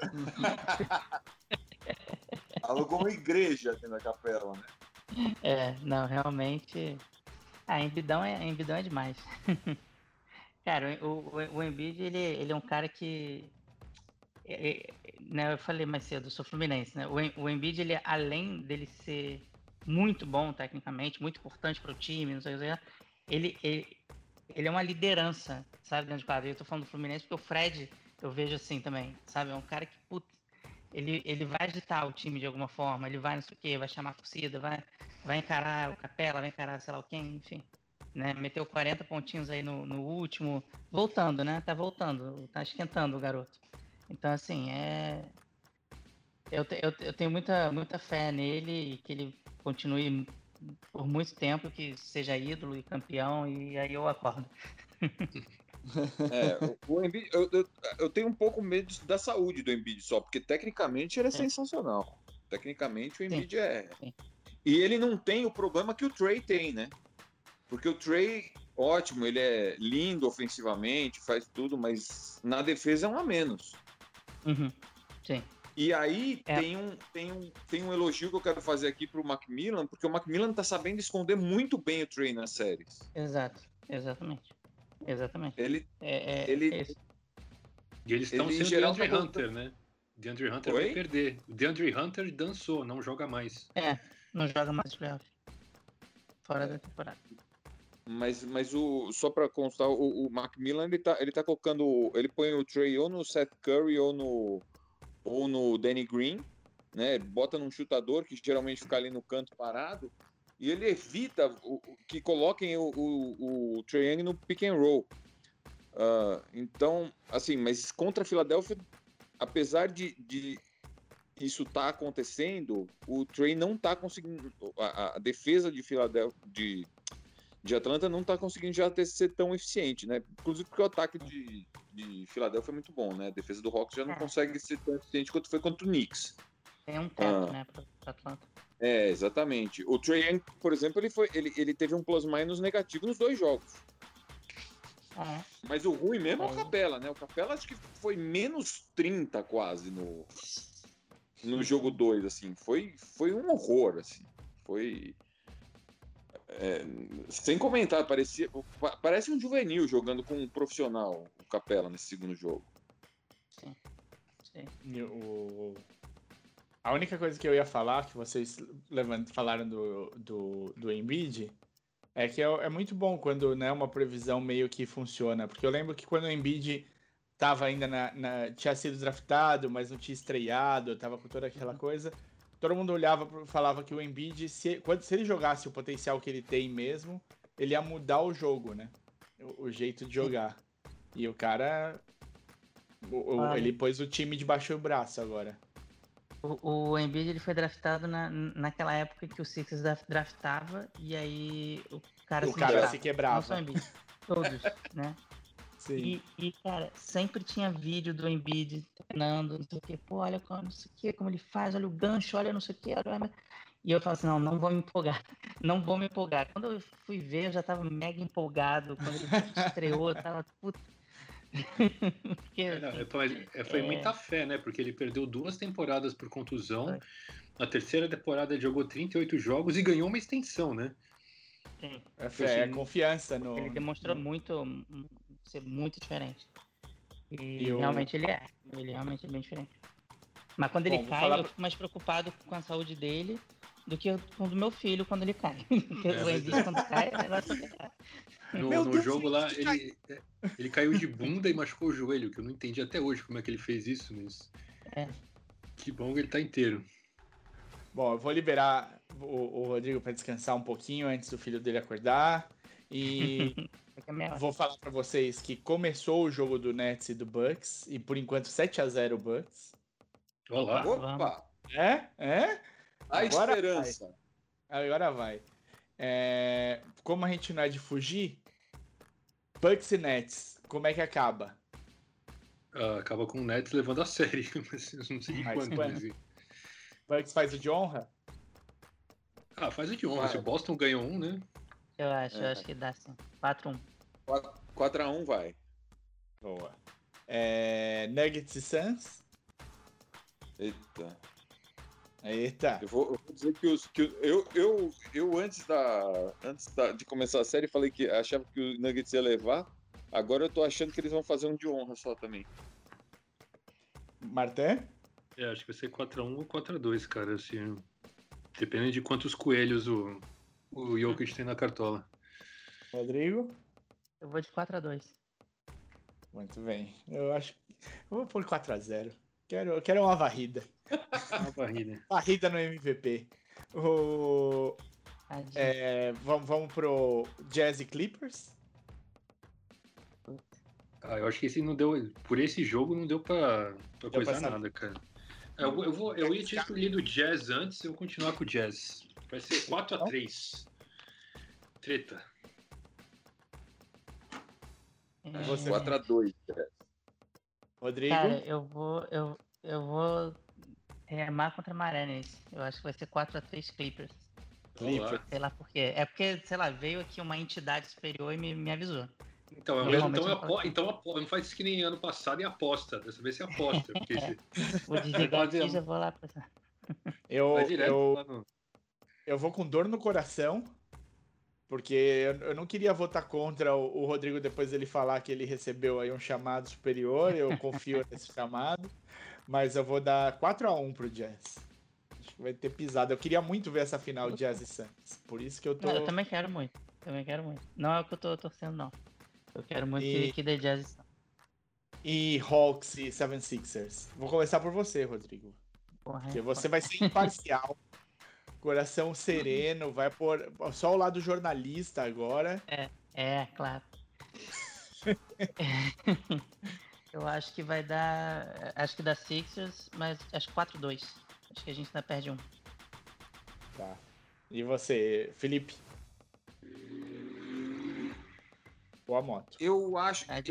Alugou uma igreja aqui na capela, né? É, não, realmente. Ah, Embidão é, Embidão é demais. cara, o, o, o Embiid, ele, ele é um cara que. É, é, né, eu falei mais cedo, eu sou Fluminense, né? O, o Embiid, ele, além dele ser muito bom tecnicamente, muito importante para o time, não sei o que, ele, ele, ele é uma liderança, sabe, dentro de quadra. Eu tô falando do Fluminense porque o Fred, eu vejo assim também, sabe? É um cara que, putz, ele, ele vai agitar o time de alguma forma, ele vai não sei o quê, vai chamar a torcida, vai, vai encarar o Capela, vai encarar sei lá quem, enfim. Né? Meteu 40 pontinhos aí no, no último, voltando, né? Tá voltando, tá esquentando o garoto. Então, assim, é. Eu, eu, eu tenho muita, muita fé nele e que ele continue por muito tempo, que seja ídolo e campeão, e aí eu acordo. É, o Embiid, eu, eu, eu, tenho um pouco medo da saúde do Embiid só, porque tecnicamente ele é, é. sensacional. Tecnicamente o Embiid Sim. é. Sim. E ele não tem o problema que o Trey tem, né? Porque o Trey, ótimo, ele é lindo ofensivamente, faz tudo, mas na defesa é um a menos. Uhum. Sim. E aí é. tem, um, tem, um, tem um elogio que eu quero fazer aqui pro Macmillan, porque o Macmillan tá sabendo esconder muito bem o Trey nas séries. Exato, exatamente. Exatamente. Ele. É, é, ele, é e eles estão sendo geral, DeAndre tá Hunter, né? DeAndre Hunter Oi? vai perder. O DeAndre Hunter dançou, não joga mais. É, não joga mais playoff. Fora da temporada. Mas, mas o, só para constar, o, o Macmillan ele tá, ele tá colocando. Ele põe o Trey ou no Seth Curry ou no, ou no Danny Green, né? Bota num chutador que geralmente fica ali no canto parado e ele evita o, que coloquem o, o, o no pick and roll. Uh, então, assim, mas contra a Filadélfia, apesar de, de isso tá acontecendo, o Trey não está conseguindo. A, a, defesa de Filadélfia, de, de Atlanta, não está conseguindo já ter, ser tão eficiente, né? Inclusive porque o ataque de, de Filadélfia é muito bom, né? A defesa do Hawks já não é. consegue ser tão eficiente quanto foi contra o Knicks. Tem um teto, ah. né, para Atlanta. É, exatamente. O Trae Young, por exemplo, ele, foi, ele, ele teve um plus-minus negativo nos dois jogos. Ah. Mas o ruim mesmo é o Capela, né? O Capela acho que foi menos 30 quase no, no jogo 2, assim. Foi, foi um horror, assim. Foi... É, sem comentar, parecia, parece um juvenil jogando com um profissional, o Capela, nesse segundo jogo. Sim. Sim. O, a única coisa que eu ia falar, que vocês levant, falaram do, do, do Embiid, é que é, é, muito bom quando né, uma previsão meio que funciona. Porque eu lembro que quando o Embiid tava ainda na, na tinha sido draftado, mas não tinha estreado, tava com toda aquela coisa, todo mundo olhava falava que o Embiid, se, quando, se ele jogasse o potencial que ele tem mesmo, ele ia mudar o jogo, né? O, o jeito de jogar. E o cara. O, o, ele pôs o time debaixo do braço agora. O, o Embiid ele foi draftado na, naquela época que o Sixers draftava e aí o cara, o se, cara quebrava. se quebrava. Não só o Embiid, todos, né? Sim. E, e, cara, sempre tinha vídeo do Embiid treinando, não sei o que, pô, olha como, não sei o que, como ele faz, olha o gancho, olha não sei o que, olha... E eu falo assim, não, não vou me empolgar, não vou me empolgar. Quando eu fui ver, eu já tava mega empolgado, quando ele estreou, eu tava, puta, Porque, é, não, foi, é, foi é... muita fé, né? Porque ele perdeu duas temporadas por contusão. Foi. Na terceira temporada ele jogou 38 jogos e ganhou uma extensão, né? Sim. É fé, é confiança no. Ele demonstrou muito ser muito diferente. E, eu... realmente ele é. Ele realmente é bem diferente. Mas quando ele Bom, cai, falar... eu fico mais preocupado com a saúde dele do que com o do meu filho quando ele cai. Porque é, o Embiid quando cai, negócio é no, no Deus, jogo lá, ele, é, ele caiu de bunda e machucou o joelho, que eu não entendi até hoje como é que ele fez isso, mas. É. Que bom que ele tá inteiro. Bom, eu vou liberar o, o Rodrigo para descansar um pouquinho antes do filho dele acordar. E vou falar para vocês que começou o jogo do Nets e do Bucks, e por enquanto 7 a 0 Bucks. Olá. Opa! É? É? A Agora esperança. Vai. Agora vai. É... Como a gente não é de fugir, Bucks e Nets, como é que acaba? Uh, acaba com o Nets levando a série, mas não sei de quando. Mas... Bucks faz o de honra? Ah, faz o de honra. Se o Boston ganhou um, né? Eu acho, é. eu acho que dá sim. 4x1. 4x1 vai. Boa. É... Nuggets e Suns? Eita. Eita. Eu vou, eu vou dizer que, os, que eu, eu, eu antes, da, antes da, de começar a série falei que achava que o Nuggets ia levar. Agora eu tô achando que eles vão fazer um de honra só também. Marté? É, acho que vai ser 4x1 ou 4x2, cara. Assim, depende de quantos coelhos o, o Jokic tem na cartola. Rodrigo? Eu vou de 4x2. Muito bem. Eu acho. Eu vou por 4x0. Quero, quero uma varrida. Uma varrida. varrida no MVP. O... É, vamos, vamos pro Jazz e Clippers? Ah, eu acho que esse não deu. Por esse jogo não deu pra, pra deu coisar pra nada, cara. É, eu, eu, vou, eu ia ter escolhido o Jazz antes e eu vou continuar com o Jazz. Vai ser 4x3. Treta. Você... 4x2, Rodrigo? Cara, eu vou. Eu, eu vou remar contra nesse. Eu acho que vai ser 4x3 Clippers. Clippers. Sei lá por quê. É porque, sei lá, veio aqui uma entidade superior e me, me avisou. Então, eu, então, eu apo, então apo, não faz isso que nem ano passado e aposta. Dessa vez você aposta. Porque vou desligar aqui e já vou lá passar. Eu, eu, eu vou com dor no coração, porque eu não queria votar contra o, o Rodrigo depois dele falar que ele recebeu aí um chamado superior. Eu confio nesse chamado. Mas eu vou dar 4x1 pro Jazz. Acho que vai ter pisado. Eu queria muito ver essa final Jazz e Santos. Por isso que eu tô. Não, eu também quero muito. Também quero muito. Não é o que eu tô torcendo, não. Eu quero muito e... que dê Jazz e Hawks e Seven Sixers. Vou começar por você, Rodrigo. Porra, porque você vai ser imparcial. coração sereno, vai por só o lado jornalista agora. É, é, claro. Eu acho que vai dar. Acho que dá Sixers, mas acho 4-2. Acho que a gente ainda perde um. Tá. E você, Felipe? Boa moto. Eu acho é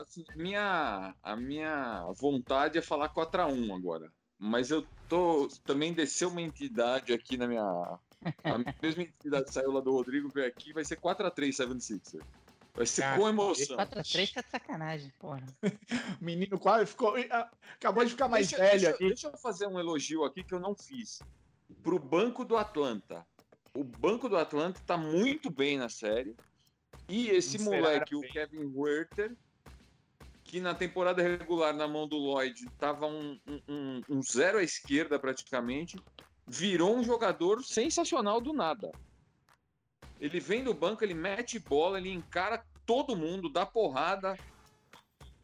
assim, minha, a minha vontade é falar 4x1 agora. Mas eu tô. Também desceu uma entidade aqui na minha. A mesma entidade saiu lá do Rodrigo, veio aqui, vai ser 4x3 76ers. Vai ser Cara, com emoção. 4x3 tá de sacanagem, porra. Menino quase ficou. Acabou de ficar mais deixa, velho. Deixa, deixa, eu fazer um elogio aqui que eu não fiz. Pro Banco do Atlanta. O Banco do Atlanta tá muito bem na série. E esse moleque, bem. o Kevin Werther, que na temporada regular na mão do Lloyd tava um, um, um zero à esquerda praticamente, virou um jogador sensacional do nada. Ele vem do banco, ele mete bola, ele encara todo mundo, dá porrada,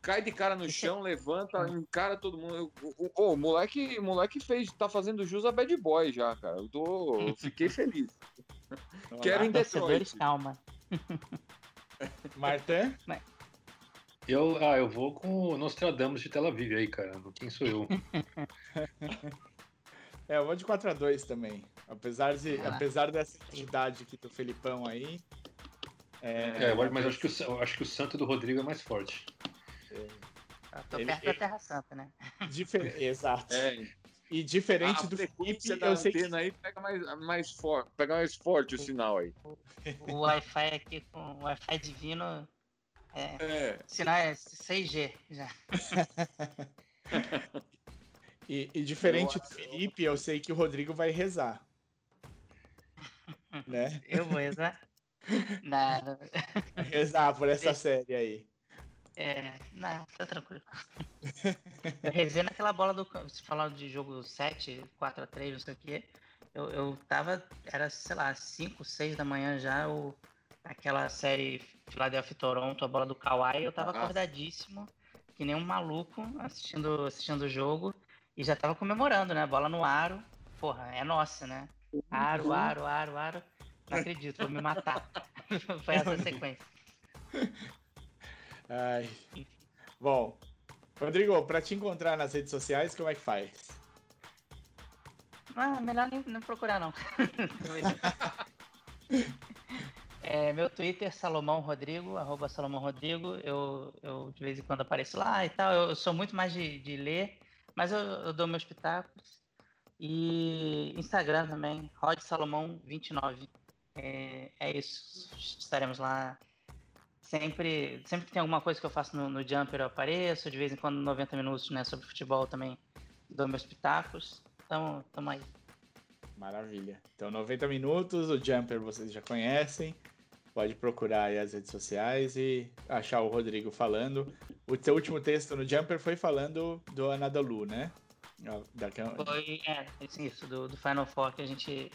cai de cara no chão, levanta, encara todo mundo. O, o, o moleque, moleque fez, tá fazendo jus a bad boy já, cara. Eu tô, eu fiquei feliz. Quero em Detroit. calma. Martin? Eu, ah, eu vou com o Nostradamus de Tel Aviv aí, cara. Quem sou eu? é, eu vou de 4x2 também. Apesar, de, ah. apesar dessa idade aqui do Felipão aí. É, é mas eu acho, que o, acho que o santo do Rodrigo é mais forte. É. Eu tô ele, perto ele, da Terra Santa, né? Difer Exato. É. E diferente do Felipe, eu sei que... aí pega mais, mais, for... pega mais forte o sinal aí. O, o Wi-Fi aqui com o Wi-Fi divino. É, é. Sinal é 6G já. e, e, diferente do Felipe, eu sei que o Rodrigo vai rezar né? Eu vou rezar. Nada. Rezar por essa série aí. É, não, tá tranquilo. Eu rezei naquela bola do. Se falar de jogo 7, 4x3, não sei o quê. Eu, eu tava. Era, sei lá, 5, 6 da manhã já. O, aquela série Philadelphia Toronto, a bola do Kawhi. Eu tava acordadíssimo, que nem um maluco, assistindo, assistindo o jogo. E já tava comemorando, né? Bola no aro. Porra, é nossa, né? Aro, aro, aro, aro. Não acredito, vou me matar. Foi essa a sequência. Ai. Bom, Rodrigo, para te encontrar nas redes sociais, como é que faz? Ah, melhor nem, nem procurar, não. é, meu Twitter, Salomão Rodrigo, arroba Salomão Rodrigo. Eu, eu de vez em quando apareço lá e tal. Eu, eu sou muito mais de, de ler, mas eu, eu, dou meus pitacos. E Instagram também, Rod Salomão 29. É, é isso. Estaremos lá sempre, sempre que tem alguma coisa que eu faço no, no Jumper eu apareço, de vez em quando 90 minutos né, sobre futebol também dou meus pitacos. Tamo, tamo aí. Maravilha. Então, 90 minutos, o Jumper vocês já conhecem. Pode procurar aí as redes sociais e achar o Rodrigo falando. O seu último texto no Jumper foi falando do Anadolu, né? Da... Foi, é, isso, do, do Final Four que a gente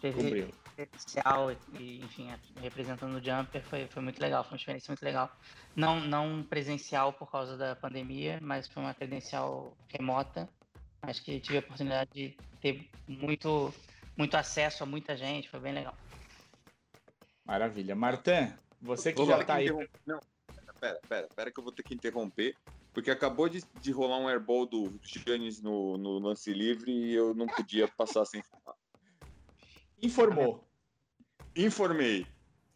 teve especial e, enfim, é, representando o Jumper foi, foi muito legal, foi uma experiência muito legal. Não, não presencial por causa da pandemia, mas foi uma credencial remota Acho que tive a oportunidade de ter muito, muito acesso a muita gente, foi bem legal. Maravilha. Martin, você que já está aí. Não, pera, pera, pera que eu vou ter que interromper, porque acabou de, de rolar um airball do Giannis no, no lance livre e eu não podia passar sem falar. Informou. Informei.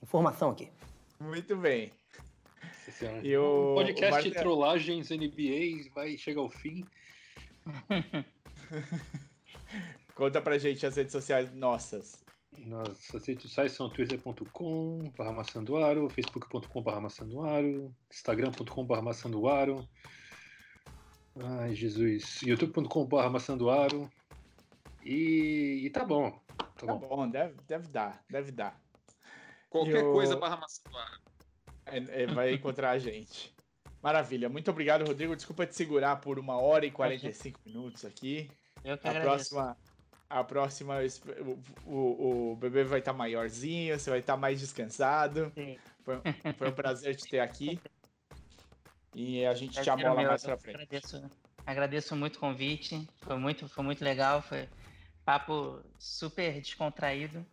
Informação aqui. Muito bem. E o, o podcast o Trollagens NBA vai chegar ao fim. Conta pra gente as redes sociais nossas. Nossas redes sociais são twitter.com barra maçandoaro, facebook.com barra maçandoaro, instagram.com barra maçandoaro, ai Jesus, youtube.com barra maçandoaro e, e tá bom. Tá, tá bom. bom, deve, deve dar, deve dar. Qualquer eu... coisa barra. É, é, vai encontrar a gente. Maravilha. Muito obrigado, Rodrigo. Desculpa te segurar por uma hora e 45 minutos aqui. Eu que a próxima, a próxima, o, o, o bebê vai estar tá maiorzinho, você vai estar tá mais descansado. Foi, foi, um prazer te ter aqui. E a gente te amola mais pra frente. Agradeço, agradeço muito o convite. Foi muito, foi muito legal. Foi papo super descontraído.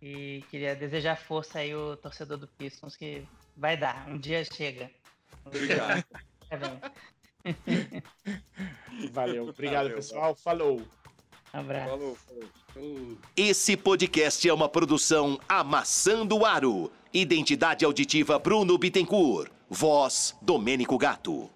E queria desejar força aí o torcedor do Pistons, que vai dar. Um dia chega. Obrigado. Valeu. Obrigado, Valeu, pessoal. Falou. Abraço. Falou, falou. Esse podcast é uma produção Amassando Aro. Identidade auditiva Bruno Bittencourt. Voz Domênico Gato.